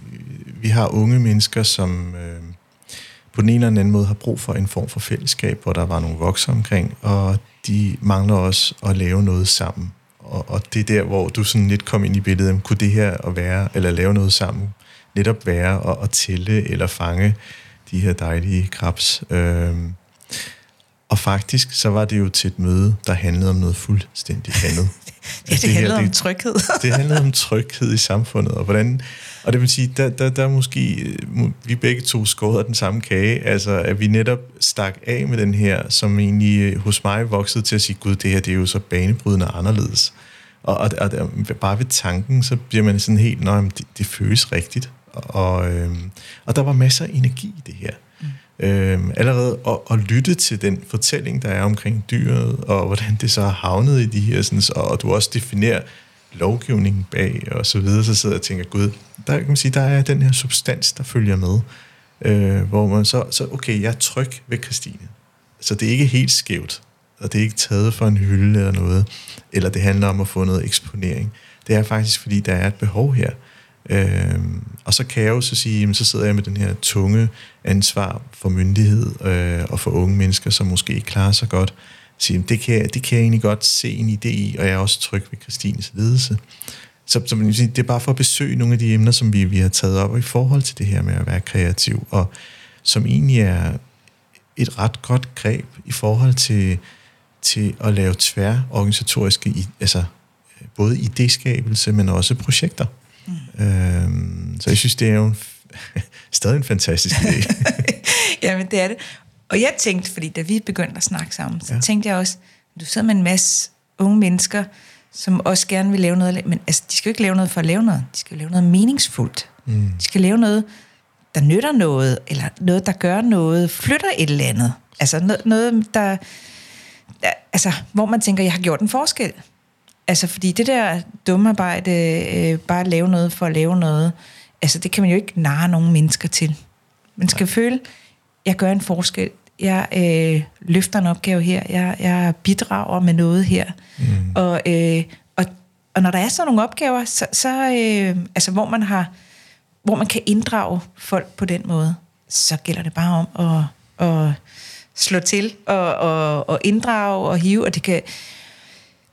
vi har unge mennesker, som øh, på den ene eller anden måde har brug for en form for fællesskab, hvor der var nogle voksne omkring, og de mangler også at lave noget sammen. Og, og det er der, hvor du sådan lidt kom ind i billedet, kunne det her at være, eller lave noget sammen, netop være at, at tælle eller fange de her dejlige krabs. Øh, og faktisk, så var det jo til et møde, der handlede om noget fuldstændig andet. ja, det, det handlede her, om tryghed. det handlede om tryghed i samfundet, og hvordan... Og det vil sige, der, der, der måske, vi begge to skåret af den samme kage, altså at vi netop stak af med den her, som egentlig øh, hos mig voksede til at sige, gud, det her det er jo så banebrydende anderledes. Og, og, og bare ved tanken, så bliver man sådan helt, nej, det, det føles rigtigt. Og, øhm, og der var masser af energi i det her øh, allerede at, at lytte til den fortælling, der er omkring dyret, og hvordan det så har havnet i de her, sådan, og, og du også definerer lovgivningen bag, og så videre, så sidder jeg og tænker, gud, der kan man sige, der er den her substans, der følger med, øh, hvor man så, så, okay, jeg er tryg ved Christine. Så det er ikke helt skævt, og det er ikke taget for en hylde eller noget, eller det handler om at få noget eksponering. Det er faktisk, fordi der er et behov her. Øh, og så kan jeg jo så sige, jamen, så sidder jeg med den her tunge ansvar for myndighed øh, og for unge mennesker, som måske ikke klarer sig godt. Sige, det, kan jeg, det kan jeg egentlig godt se en idé i, og jeg er også tryg ved Kristines ledelse. Så, så det er bare for at besøge nogle af de emner, som vi, vi har taget op i forhold til det her med at være kreativ, og som egentlig er et ret godt greb i forhold til, til at lave tværorganisatoriske, altså både idéskabelse, men også projekter. Mm. Øhm, så jeg synes, det er jo en, stadig en fantastisk idé. Jamen, det er det. Og jeg tænkte, fordi da vi begyndte at snakke sammen, så ja. tænkte jeg også, du sidder med en masse unge mennesker, som også gerne vil lave noget, men altså, de skal jo ikke lave noget for at lave noget. De skal lave noget meningsfuldt. Mm. De skal lave noget, der nytter noget, eller noget, der gør noget, flytter et eller andet. Altså noget, noget der, der, altså, hvor man tænker, jeg har gjort en forskel. Altså, fordi det der dumme arbejde, øh, bare at lave noget for at lave noget, altså, det kan man jo ikke narre nogen mennesker til. Man skal Nej. føle, jeg gør en forskel. Jeg øh, løfter en opgave her. Jeg, jeg bidrager med noget her. Mm. Og, øh, og, og når der er sådan nogle opgaver, så, så øh, altså, hvor man har hvor man kan inddrage folk på den måde, så gælder det bare om at, at slå til og, og, og inddrage og hive, og det kan,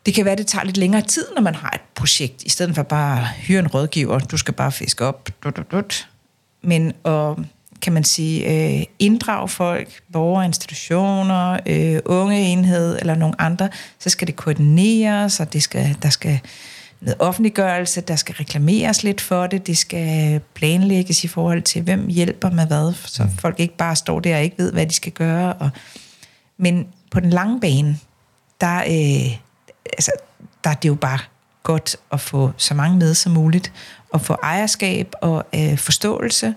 det kan være, at det tager lidt længere tid, når man har et projekt, i stedet for bare at hyre en rådgiver, du skal bare fiske op, dut, dut, dut. men at, kan man sige, øh, inddrage folk, borgere, institutioner, øh, unge enhed eller nogle andre, så skal det koordineres, og det skal, der skal noget offentliggørelse, der skal reklameres lidt for det, det skal planlægges i forhold til, hvem hjælper med hvad, så mm. folk ikke bare står der og ikke ved, hvad de skal gøre. Og, men på den lange bane, der, øh, altså, der er det jo bare godt at få så mange med som muligt, og få ejerskab og øh, forståelse,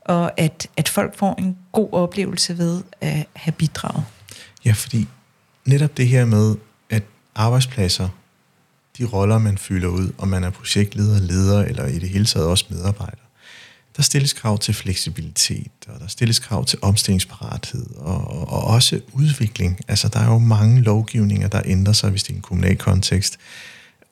og at, at folk får en god oplevelse ved at have bidraget. Ja, fordi netop det her med, at arbejdspladser de roller, man fylder ud, om man er projektleder, leder eller i det hele taget også medarbejder. Der stilles krav til fleksibilitet, og der stilles krav til omstillingsparathed, og, og også udvikling. Altså, der er jo mange lovgivninger, der ændrer sig, hvis det er en kommunal kontekst,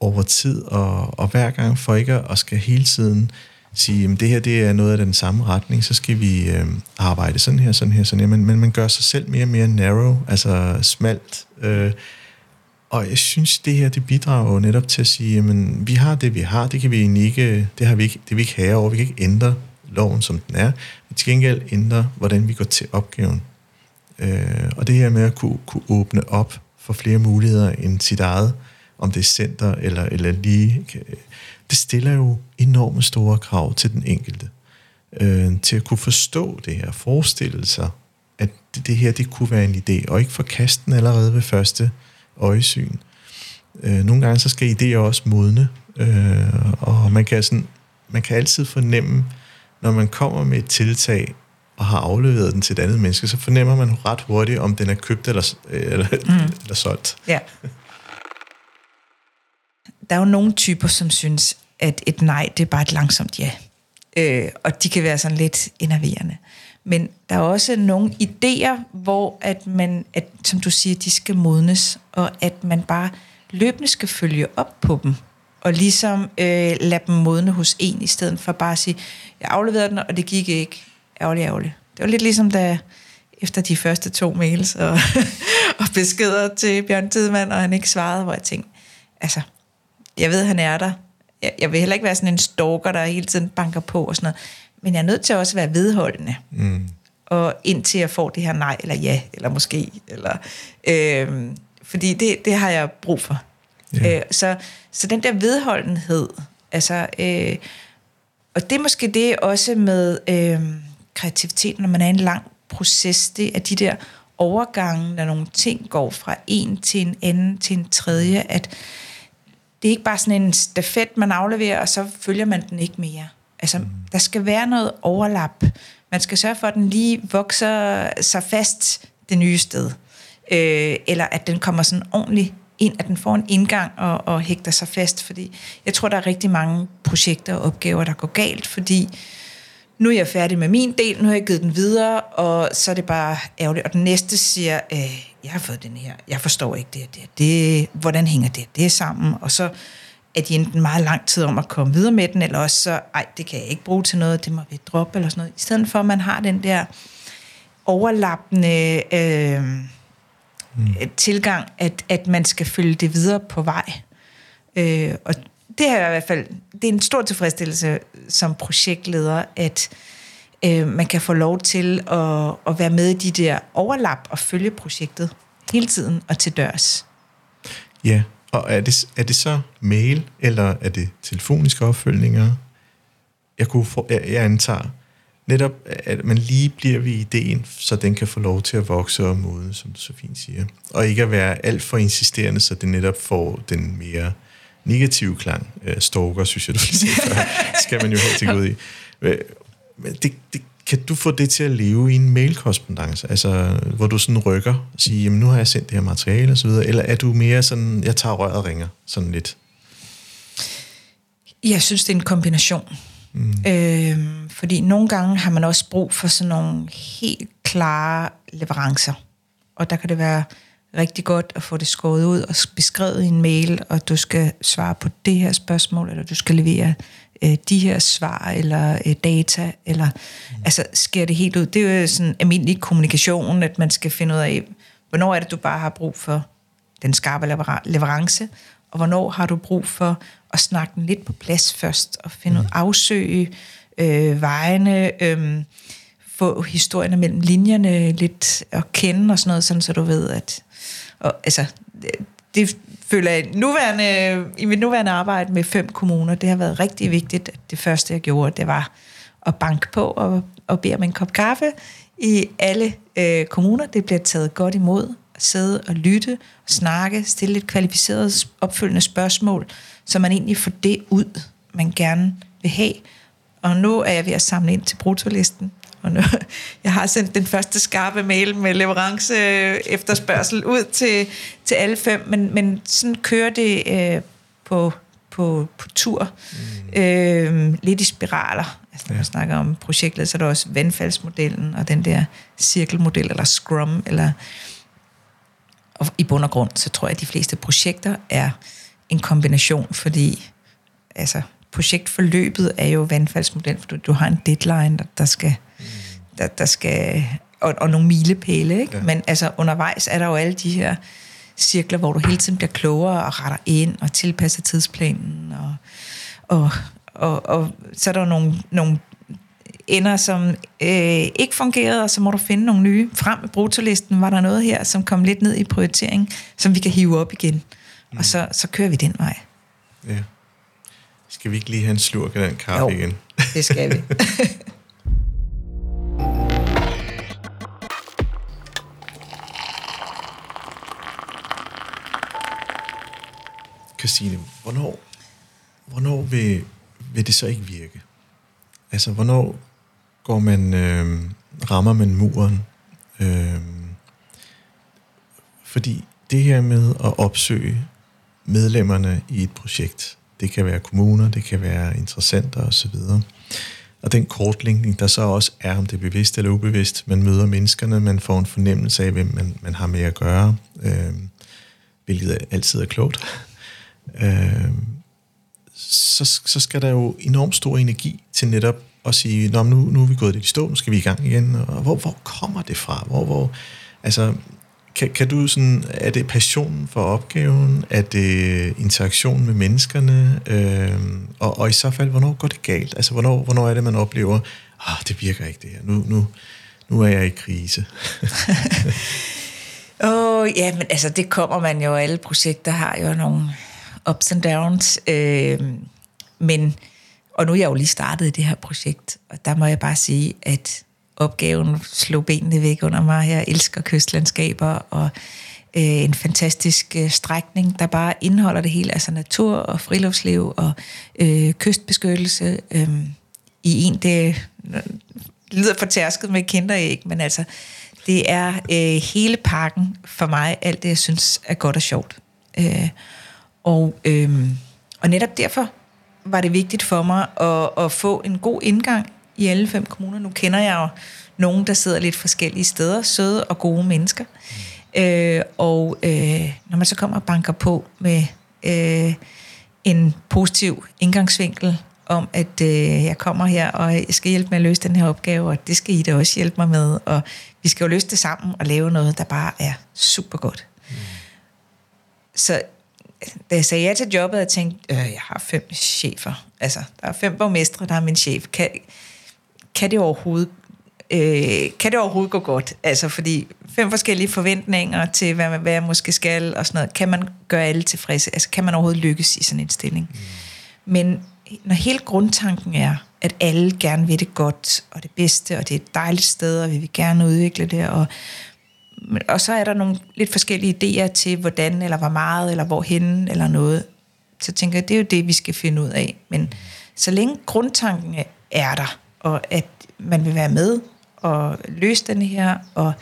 over tid, og, og hver gang for ikke at skal hele tiden sige, at det her det er noget af den samme retning, så skal vi øh, arbejde sådan her, sådan her, sådan her, men, men man gør sig selv mere og mere narrow, altså smalt, øh, og jeg synes, det her, det bidrager jo netop til at sige, jamen, vi har det, vi har, det kan vi ikke, det har vi ikke, det vi ikke have over, vi kan ikke ændre loven, som den er, men til gengæld ændre, hvordan vi går til opgaven. Øh, og det her med at kunne, kunne åbne op for flere muligheder end sit eget, om det er center eller, eller lige, det stiller jo enorme store krav til den enkelte. Øh, til at kunne forstå det her, forestille sig, at det, det her, det kunne være en idé, og ikke forkaste den allerede ved første øjesyn. Øh, nogle gange så skal idéer også modne, øh, og man kan, sådan, man kan altid fornemme, når man kommer med et tiltag, og har afleveret den til et andet menneske, så fornemmer man ret hurtigt, om den er købt eller, eller, mm. eller solgt. Ja. Der er jo nogle typer, som synes, at et nej, det er bare et langsomt ja. Øh, og de kan være sådan lidt enerverende. Men der er også nogle idéer, hvor at man, at, som du siger, de skal modnes, og at man bare løbende skal følge op på dem, og ligesom øh, lade dem modne hos en, i stedet for bare at sige, jeg afleverede den, og det gik ikke. Ærgerligt, ærgerligt. Det var lidt ligesom da, efter de første to mails og, og beskeder til Bjørn Tidemand, og han ikke svarede, hvor jeg tænkte, altså, jeg ved, han er der. Jeg, jeg vil heller ikke være sådan en stalker, der hele tiden banker på og sådan noget men jeg er nødt til også at være vedholdende. Mm. og indtil jeg får det her nej, eller ja, eller måske, eller, øh, fordi det, det har jeg brug for. Ja. Øh, så, så den der vedholdenhed, altså, øh, og det er måske det også med øh, kreativitet, når man er i en lang proces, det er de der overgange, når nogle ting går fra en til en anden til en tredje, at det er ikke bare sådan en stafet, man afleverer, og så følger man den ikke mere. Altså, mm. der skal være noget overlap. Man skal sørge for, at den lige vokser sig fast det nye sted. Øh, eller at den kommer sådan ordentligt ind, at den får en indgang og, og hægter sig fast. Fordi jeg tror, der er rigtig mange projekter og opgaver, der går galt, fordi nu er jeg færdig med min del, nu har jeg givet den videre, og så er det bare ærgerligt. Og den næste siger, øh, jeg har fået den her, jeg forstår ikke det det, det hvordan hænger det det sammen? Og så er de enten meget lang tid om at komme videre med den, eller også så, ej, det kan jeg ikke bruge til noget, det må vi droppe, eller sådan noget. I stedet for, at man har den der overlappende øh, mm. tilgang, at, at man skal følge det videre på vej. Øh, og det er i hvert fald, det er en stor tilfredsstillelse som projektleder, at øh, man kan få lov til at, at være med i de der overlap og følge projektet hele tiden og til dørs. Ja, og er det, er det så mail, eller er det telefoniske opfølgninger? Jeg, kunne for, jeg, jeg antager netop, at man lige bliver ved ideen, så den kan få lov til at vokse og modne, som du så fint siger. Og ikke at være alt for insisterende, så det netop får den mere negative klang. Øh, stalker, synes jeg, du vil sige skal man jo helt gå ud i. Øh, men det, det, kan du få det til at leve i en mailkorrespondance, altså hvor du sådan rykker og siger, jamen nu har jeg sendt det her materiale osv., eller er du mere sådan, jeg tager røret og ringer, sådan lidt? Jeg synes, det er en kombination. Mm. Øhm, fordi nogle gange har man også brug for sådan nogle helt klare leverancer. Og der kan det være rigtig godt at få det skåret ud og beskrevet i en mail, og du skal svare på det her spørgsmål, eller du skal levere øh, de her svar, eller øh, data, eller mm. altså sker det helt ud. Det er jo sådan almindelig kommunikation, at man skal finde ud af, hvornår er det, du bare har brug for den skarpe leverance, og hvornår har du brug for at snakke den lidt på plads først, og finde ud, mm. afsøge øh, vejene, øh, få historierne mellem linjerne lidt at kende og sådan noget, sådan så du ved, at og, altså, det, det føler jeg nuværende, i mit nuværende arbejde med fem kommuner, det har været rigtig vigtigt. At det første, jeg gjorde, det var at banke på og, og bede om en kop kaffe i alle øh, kommuner. Det bliver taget godt imod. Sidde og lytte, og snakke, stille lidt kvalificerede opfølgende spørgsmål, så man egentlig får det ud, man gerne vil have. Og nu er jeg ved at samle ind til brutolisten. Og nu, jeg har sendt den første skarpe mail med leverance efterspørgsel ud til, til alle fem, men, men sådan kører det øh, på, på, på tur. Mm. Øh, lidt i spiraler. Altså, når ja. man snakker om projektet, så er der også vandfaldsmodellen og den der cirkelmodel, eller Scrum, eller og i bund og grund, så tror jeg, at de fleste projekter er en kombination, fordi altså, projektforløbet er jo vandfaldsmodel, for du, du har en deadline, der, der skal der, der skal, og, og nogle milepæle, ikke? Ja. men altså undervejs er der jo alle de her cirkler, hvor du hele tiden bliver klogere og retter ind og tilpasser tidsplanen, og, og, og, og så er der nogle, nogle ender, som øh, ikke fungerede, og så må du finde nogle nye. Frem med brutolisten var der noget her, som kom lidt ned i prioritering, som vi kan hive op igen. Mm. Og så, så kører vi den vej. Ja. Skal vi ikke lige have en slurk af den kaffe jo, igen? det skal vi. Christine, hvornår, hvornår vil, vil det så ikke virke? Altså, hvornår går man, øh, rammer man muren? Øh, fordi det her med at opsøge medlemmerne i et projekt, det kan være kommuner, det kan være interessenter osv., og den kortlægning, der så også er, om det er bevidst eller ubevidst, man møder menneskerne, man får en fornemmelse af, hvem man, man har med at gøre, øh, hvilket altid er klogt øh, så, så skal der jo enormt stor energi til netop og sige, Nå, nu, nu er vi gået lidt i stå, nu skal vi i gang igen. Og hvor, hvor kommer det fra? Hvor, hvor, altså, kan, kan du sådan, er det passionen for opgaven? Er det interaktion med menneskerne? Øh, og, og i så fald, hvornår går det galt? Altså, hvornår, hvornår er det, man oplever, ah, det virker ikke det her. Nu, nu, nu er jeg i krise? Åh, oh, ja, men altså, det kommer man jo, alle projekter har jo nogle ups and downs, øh, men, og nu er jeg jo lige startet i det her projekt, og der må jeg bare sige, at opgaven slog benene væk under mig. Jeg elsker kystlandskaber, og øh, en fantastisk øh, strækning, der bare indeholder det hele, altså natur og friluftsliv og øh, kystbeskyttelse øh, i en. Det, det lyder fortærsket med kinderæg, men altså, det er øh, hele pakken for mig, alt det, jeg synes er godt og sjovt. Øh, og, øh, og netop derfor var det vigtigt for mig at, at få en god indgang i alle fem kommuner. Nu kender jeg jo nogen, der sidder lidt forskellige steder, søde og gode mennesker. Øh, og øh, når man så kommer og banker på med øh, en positiv indgangsvinkel om, at øh, jeg kommer her, og jeg skal hjælpe med at løse den her opgave, og det skal I da også hjælpe mig med, og vi skal jo løse det sammen og lave noget, der bare er super godt. Mm. Så da jeg sagde ja til jobbet, jeg tænkte, øh, jeg har fem chefer. Altså, der er fem borgmestre, der er min chef. Kan, kan det overhovedet øh, kan det overhovedet gå godt? Altså, fordi fem forskellige forventninger til, hvad, hvad jeg måske skal, og sådan noget. Kan man gøre alle tilfredse? Altså, kan man overhovedet lykkes i sådan en stilling? Mm. Men når hele grundtanken er, at alle gerne vil det godt, og det bedste, og det er et dejligt sted, og vi vil gerne udvikle det, og, og så er der nogle lidt forskellige idéer til, hvordan, eller hvor meget, eller hvorhen, eller noget. Så tænker jeg, det er jo det, vi skal finde ud af. Men så længe grundtanken er der, og at man vil være med og løse den her, og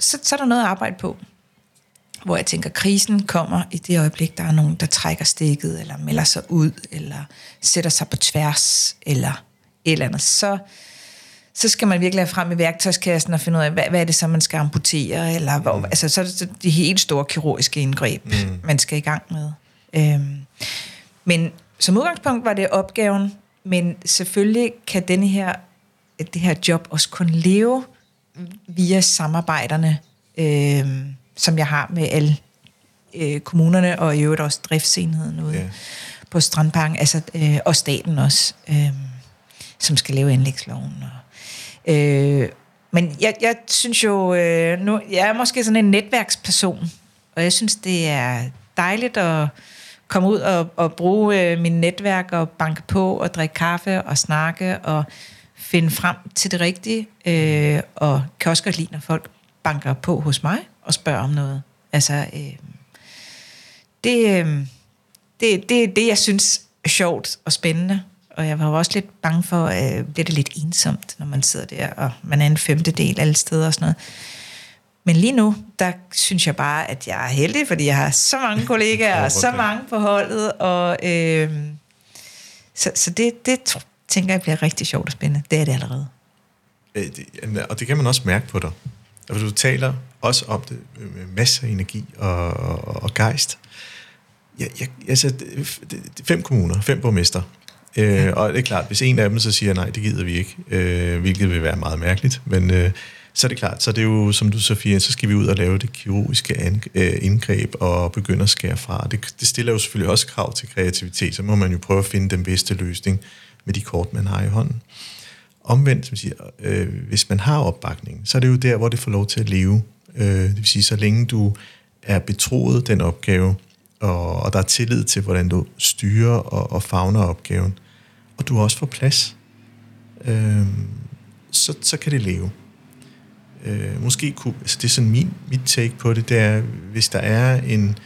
så, så er der noget at arbejde på hvor jeg tænker, krisen kommer i det øjeblik, der er nogen, der trækker stikket, eller melder sig ud, eller sætter sig på tværs, eller et eller andet, så, så skal man virkelig have frem i værktøjskassen og finde ud af, hvad, hvad er det så, man skal amputere, eller hvor, mm. altså, så er det de helt store kirurgiske indgreb, mm. man skal i gang med. Øhm, men som udgangspunkt var det opgaven, men selvfølgelig kan denne her, det her job også kun leve via samarbejderne, øhm, som jeg har med alle øh, kommunerne, og i øvrigt også driftsenheden ude yeah. på Strandparken, altså, øh, og staten også, øh, som skal lave anlægsloven. Og, øh, men jeg, jeg synes jo, øh, nu, jeg er måske sådan en netværksperson, og jeg synes, det er dejligt at komme ud og, og bruge øh, min netværk og banke på og drikke kaffe og snakke og finde frem til det rigtige, øh, og kan også godt lide, når folk banker på hos mig og spørger om noget. Altså, øh, det, øh, det, det er det, jeg synes er sjovt og spændende. Og jeg var også lidt bange for, at øh, bliver det lidt ensomt, når man sidder der, og man er en femtedel alle steder og sådan noget. Men lige nu, der synes jeg bare, at jeg er heldig, fordi jeg har så mange kollegaer, og så mange på holdet, og øh, så, så det, det tænker jeg bliver rigtig sjovt og spændende. Det er det allerede. Øh, og det kan man også mærke på dig. Altså, du taler også om det med masser af energi og, og, og gejst. Ja, ja, altså, fem kommuner, fem borgmester. Øh. Og det er klart, hvis en af dem så siger, nej, det gider vi ikke, øh, hvilket vil være meget mærkeligt, men øh, så er det klart, så det er jo, som du Sofia, så skal vi ud og lave det kirurgiske øh, indgreb og begynde at skære fra. Det, det stiller jo selvfølgelig også krav til kreativitet, så må man jo prøve at finde den bedste løsning med de kort, man har i hånden. Omvendt, som siger, øh, hvis man har opbakning, så er det jo der, hvor det får lov til at leve. Øh, det vil sige, så længe du er betroet den opgave, og, og der er tillid til, hvordan du styrer og, og fagner opgaven, og du også får plads, øh, så, så kan det leve. Øh, måske kunne, altså det er sådan min, mit take på det, det er, hvis der er en,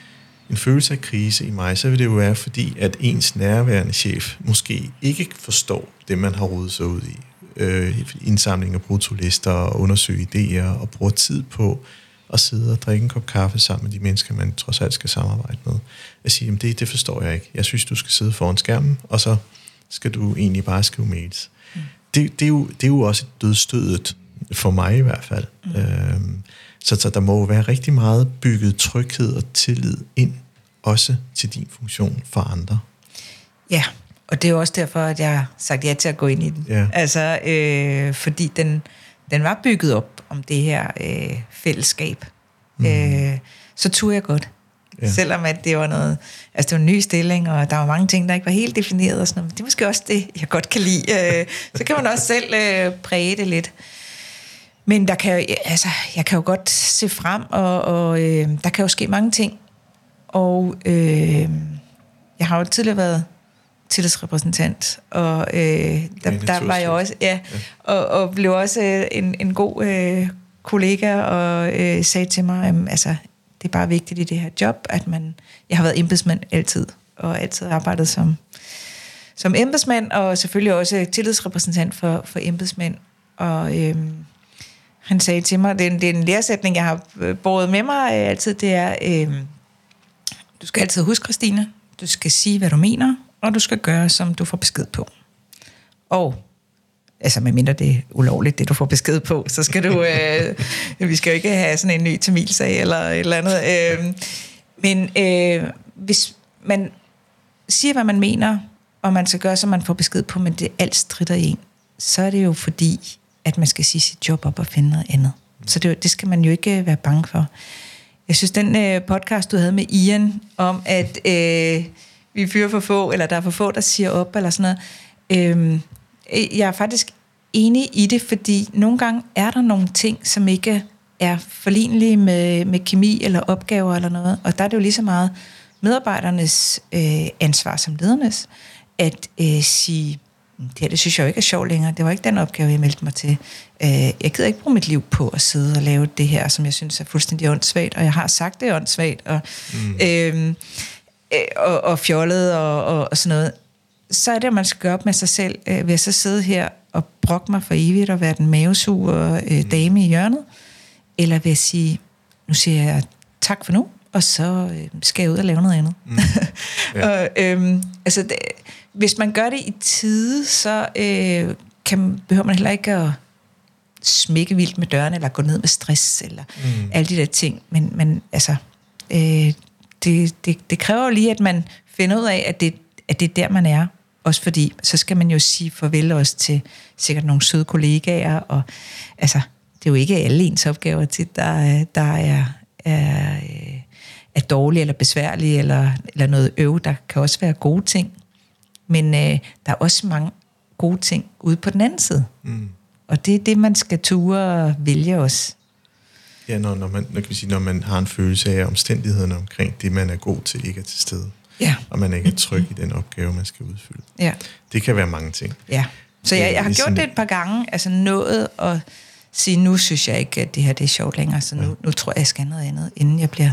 en følelse af krise i mig, så vil det jo være fordi, at ens nærværende chef måske ikke forstår det, man har rodet sig ud i. Øh, indsamling af brutolister og undersøge idéer og bruger tid på at sidde og drikke en kop kaffe sammen med de mennesker, man trods alt skal samarbejde med. At sige, jamen det, det forstår jeg ikke. Jeg synes, du skal sidde foran skærmen, og så skal du egentlig bare skrive mails. Mm. Det, det, er jo, det er jo også dødstødet, for mig i hvert fald. Mm. Øhm, så, så der må jo være rigtig meget bygget tryghed og tillid ind, også til din funktion for andre. Ja, og det er jo også derfor, at jeg har sagt ja til at gå ind i den. Ja. Altså, øh, fordi den, den var bygget op om det her øh, fællesskab. Mm. Øh, så turde jeg godt. Ja. Selvom at det var noget, altså det var en ny stilling, og der var mange ting, der ikke var helt defineret og sådan noget. Men det er måske også det, jeg godt kan lide. Øh, så kan man også selv øh, præge det lidt. Men der kan altså, jeg kan jo godt se frem, og, og øh, der kan jo ske mange ting. Og øh, jeg har jo tidligere været tillidsrepræsentant, og øh, der, der var jeg også, ja, ja. Og, og blev også øh, en, en god øh, kollega, og øh, sagde til mig, at altså, det er bare vigtigt i det her job, at man, jeg har været embedsmand altid, og altid arbejdet som, som embedsmand, og selvfølgelig også tillidsrepræsentant for, for embedsmænd, og øh, han sagde til mig, det er, en, det er en læresætning, jeg har øh, båret med mig øh, altid, det er, øh, du skal altid huske, Christine, du skal sige, hvad du mener, og du skal gøre, som du får besked på. Og altså medmindre det er ulovligt, det du får besked på, så skal du, øh, vi skal jo ikke have sådan en ny tamilsag eller et eller andet. Øh, men øh, hvis man siger, hvad man mener, og man skal gøre, som man får besked på, men det alt strider i en, så er det jo fordi, at man skal sige sit job op og finde noget andet. Så det, det skal man jo ikke være bange for. Jeg synes, den øh, podcast, du havde med Ian, om at øh, vi fyrer for få, eller der er for få, der siger op, eller sådan noget, øh, jeg er faktisk enig i det, fordi nogle gange er der nogle ting, som ikke er forlignelige med, med kemi eller opgaver eller noget, og der er det jo lige så meget medarbejdernes øh, ansvar som ledernes, at øh, sige, det her, det synes jeg jo ikke er sjovt længere. Det var ikke den opgave, jeg meldte mig til. Øh, jeg gider ikke bruge mit liv på at sidde og lave det her, som jeg synes er fuldstændig åndssvagt, og jeg har sagt, det er åndssvagt, og, mm. øhm, øh, og, og fjollet og, og, og sådan noget. Så er det, at man skal gøre op med sig selv. Øh, vil jeg så sidde her og brokke mig for evigt og være den mavesure øh, mm. dame i hjørnet? Eller vil jeg sige, nu siger jeg tak for nu, og så øh, skal jeg ud og lave noget andet. Mm. Ja. og, øhm, altså, det, hvis man gør det i tide, så øh, kan, behøver man heller ikke at smække vildt med dørene, eller gå ned med stress, eller mm. alle de der ting. Men, men altså, øh, det, det, det kræver jo lige, at man finder ud af, at det, at det er der, man er. Også fordi, så skal man jo sige farvel også til sikkert nogle søde kollegaer, og altså, det er jo ikke alle ens opgaver til, der, der er, er, er dårlige eller besværlige, eller, eller noget øv. Der kan også være gode ting. Men øh, der er også mange gode ting ude på den anden side. Mm. Og det er det, man skal ture og vælge os. Ja, når, når, man, når, kan vi sige, når man har en følelse af omstændighederne omkring det, man er god til, ikke er til stede. Ja. Og man ikke er tryg i den opgave, man skal udfylde. Ja. Det kan være mange ting. Ja. Så jeg, jeg har gjort det et par gange, altså nået at sige, nu synes jeg ikke, at det her det er sjovt længere, så nu, ja. nu tror jeg, jeg skal noget andet, inden jeg bliver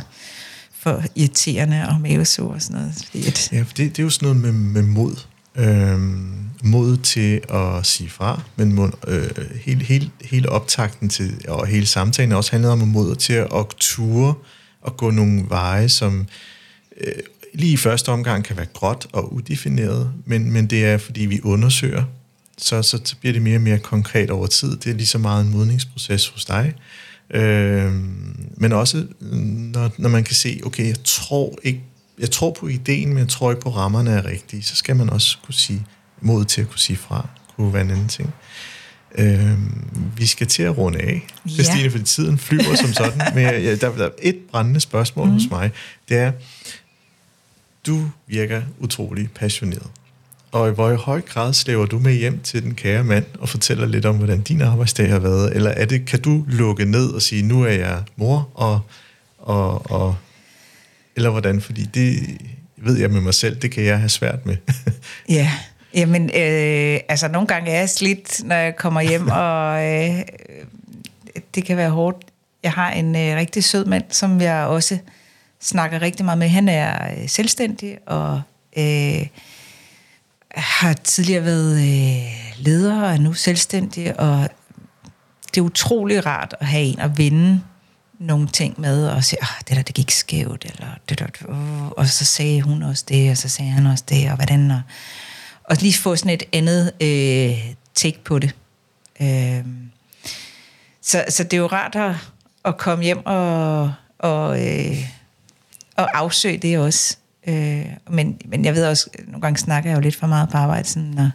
for irriterende og mavesur og sådan noget. Fordi at ja, det, det er jo sådan noget med, med mod. Øhm, mod til at sige fra, men mod, øh, hele, hele, hele optakten til, og hele samtalen også handlede om mod til at ture og gå nogle veje, som øh, lige i første omgang kan være gråt og udefineret, men, men det er, fordi vi undersøger, så, så bliver det mere og mere konkret over tid. Det er lige så meget en modningsproces hos dig, Øh, men også, når, når man kan se, okay, jeg tror ikke, jeg tror på ideen, men jeg tror ikke på rammerne er rigtige, så skal man også kunne sige, mod til at kunne sige fra, kunne være en anden ting. Øh, vi skal til at runde af, ja. Christine, fordi tiden flyver som sådan, men ja, der, der er et brændende spørgsmål mm. hos mig, det er, du virker utrolig passioneret. Og i hvor høj grad slæver du med hjem til den kære mand og fortæller lidt om, hvordan din arbejdsdag har været? Eller er det, kan du lukke ned og sige, nu er jeg mor, og, og, og eller hvordan? Fordi det ved jeg med mig selv, det kan jeg have svært med. ja, jamen, øh, altså nogle gange er jeg slidt, når jeg kommer hjem, og øh, det kan være hårdt. Jeg har en øh, rigtig sød mand, som jeg også snakker rigtig meget med. Han er øh, selvstændig, og... Øh, har tidligere været øh, leder og er nu selvstændig, og det er utrolig rart at have en at vinde nogle ting med, og sige, oh, det der, det gik skævt, eller det der, oh. og så sagde hun også det, og så sagde han også det, og hvordan, og, og lige få sådan et andet øh, take på det. Øh, så, så det er jo rart at, at komme hjem og, og, øh, og afsøge det også. Øh, men, men jeg ved også, nogle gange snakker jeg jo lidt for meget på arbejde, sådan, når,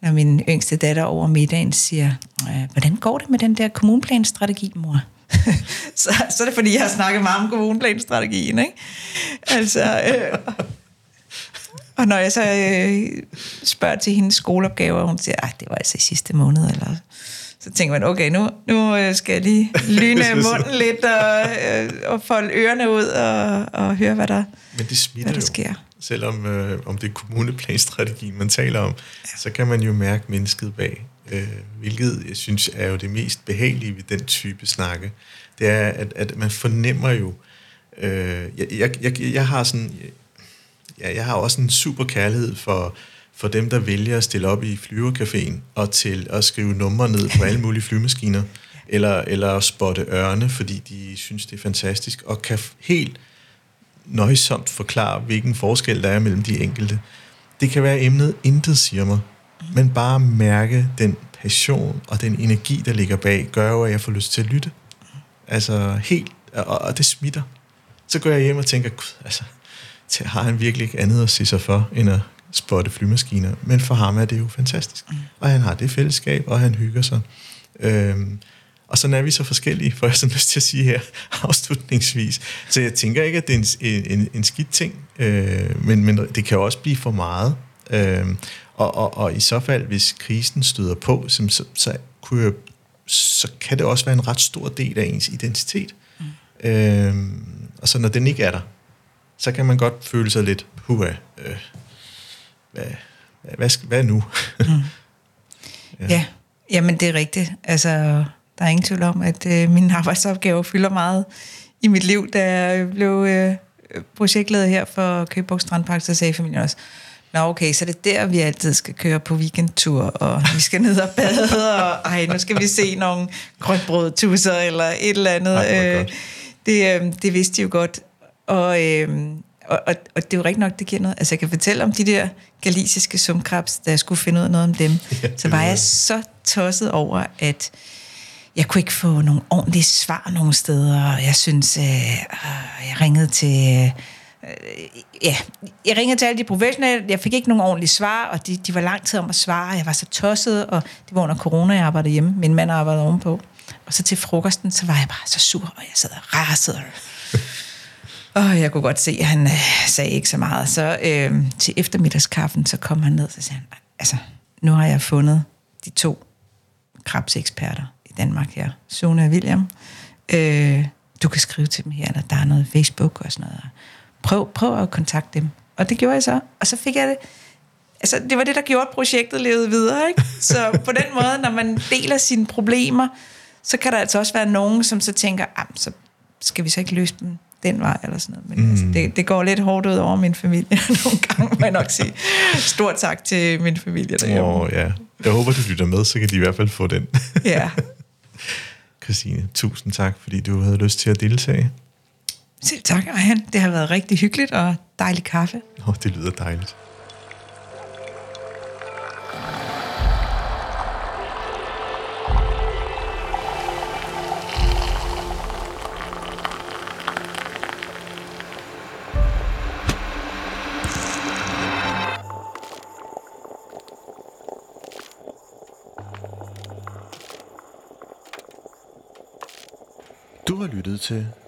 når min yngste datter over middagen siger, øh, hvordan går det med den der kommunplanstrategi, mor? så, så er det fordi, jeg har snakket meget om kommunplanstrategien, ikke? Altså, øh, og når jeg så øh, spørger til hendes skoleopgaver, og hun siger, at det var altså i sidste måned, eller så tænker man, okay, nu, nu øh, skal jeg lige lyne munden lidt og, øh, og folde ørerne ud og, og høre, hvad der, Men det smitter hvad der jo. sker. Selvom øh, om det er kommuneplanstrategien, man taler om, ja. så kan man jo mærke mennesket bag. Øh, hvilket jeg synes er jo det mest behagelige ved den type snakke. Det er, at, at man fornemmer jo... Øh, jeg, jeg, jeg, jeg har sådan... Ja, jeg har også en super kærlighed for, for dem, der vælger at stille op i flyvercaféen og til at skrive numre ned på alle mulige flymaskiner, eller, eller spotte ørne, fordi de synes, det er fantastisk, og kan helt nøjsomt forklare, hvilken forskel der er mellem de enkelte. Det kan være emnet, intet siger mig, men bare mærke den passion og den energi, der ligger bag, gør jo, at jeg får lyst til at lytte. Altså helt, og, og det smitter. Så går jeg hjem og tænker, gud, altså, har han virkelig ikke andet at se sig for, end at spotte flymaskiner. Men for ham er det jo fantastisk. Og han har det fællesskab, og han hygger sig. Øhm, og sådan er vi så forskellige, for jeg sådan lyst til at sige her afslutningsvis. Så jeg tænker ikke, at det er en, en, en skidt ting, øh, men, men det kan jo også blive for meget. Øh, og, og, og i så fald, hvis krisen støder på, så, så, så, kunne så kan det også være en ret stor del af ens identitet. Mm. Øh, og så når den ikke er der, så kan man godt føle sig lidt, puha, øh, hvad, hvad, skal- hvad nu? Ja. ja, jamen det er rigtigt. Altså, der er ingen tvivl om, at øh, mine arbejdsopgaver fylder meget i mit liv. Da jeg blev øh, projektleder her for Køgeborg Strandpark, så sagde familien også, Nå okay, så det er der, vi altid skal køre på weekendtur, og vi skal ned og bade, og ej, nu skal vi se nogle grønbrødtusser, eller et eller andet. Ej, hvor Øh, det, øh, det vidste de jo godt. Og, øh, og, og, og det er jo rigtigt nok, det giver noget. Altså jeg kan fortælle om de der galisiske sumkrabs, da jeg skulle finde ud af noget om dem. Ja, så det var jeg. så tosset over, at jeg kunne ikke få nogle ordentlige svar nogen steder. og Jeg synes, øh, øh, jeg ringede til... Øh, ja, jeg ringede til alle de professionelle. Jeg fik ikke nogen ordentlige svar, og de, de var lang tid om at svare. Jeg var så tosset, og det var under corona, jeg arbejdede hjemme. Min mand arbejdede ovenpå. Og så til frokosten, så var jeg bare så sur, og jeg sad og rasede. Og jeg kunne godt se, at han øh, sagde ikke så meget. Så øh, til eftermiddagskaffen, så kom han ned, og sagde han, altså, nu har jeg fundet de to krebseksperter i Danmark her, Sune og William. Øh, du kan skrive til dem her, eller der er noget Facebook og sådan noget. Prøv, prøv at kontakte dem. Og det gjorde jeg så. Og så fik jeg det. Altså, det var det, der gjorde, at projektet levede videre. Ikke? Så på den måde, når man deler sine problemer, så kan der altså også være nogen, som så tænker, "Ah, så skal vi så ikke løse dem den vej, eller sådan noget. Men mm. altså, det, det går lidt hårdt ud over min familie nogle gange, må jeg nok sige. Stort tak til min familie derhjemme. Åh, ja. Jeg håber, du lytter med, så kan de i hvert fald få den. Ja. Christine, tusind tak, fordi du havde lyst til at deltage. Selv tak, Ejhan. Det har været rigtig hyggeligt og dejlig kaffe. Åh, det lyder dejligt. Du har lyttet til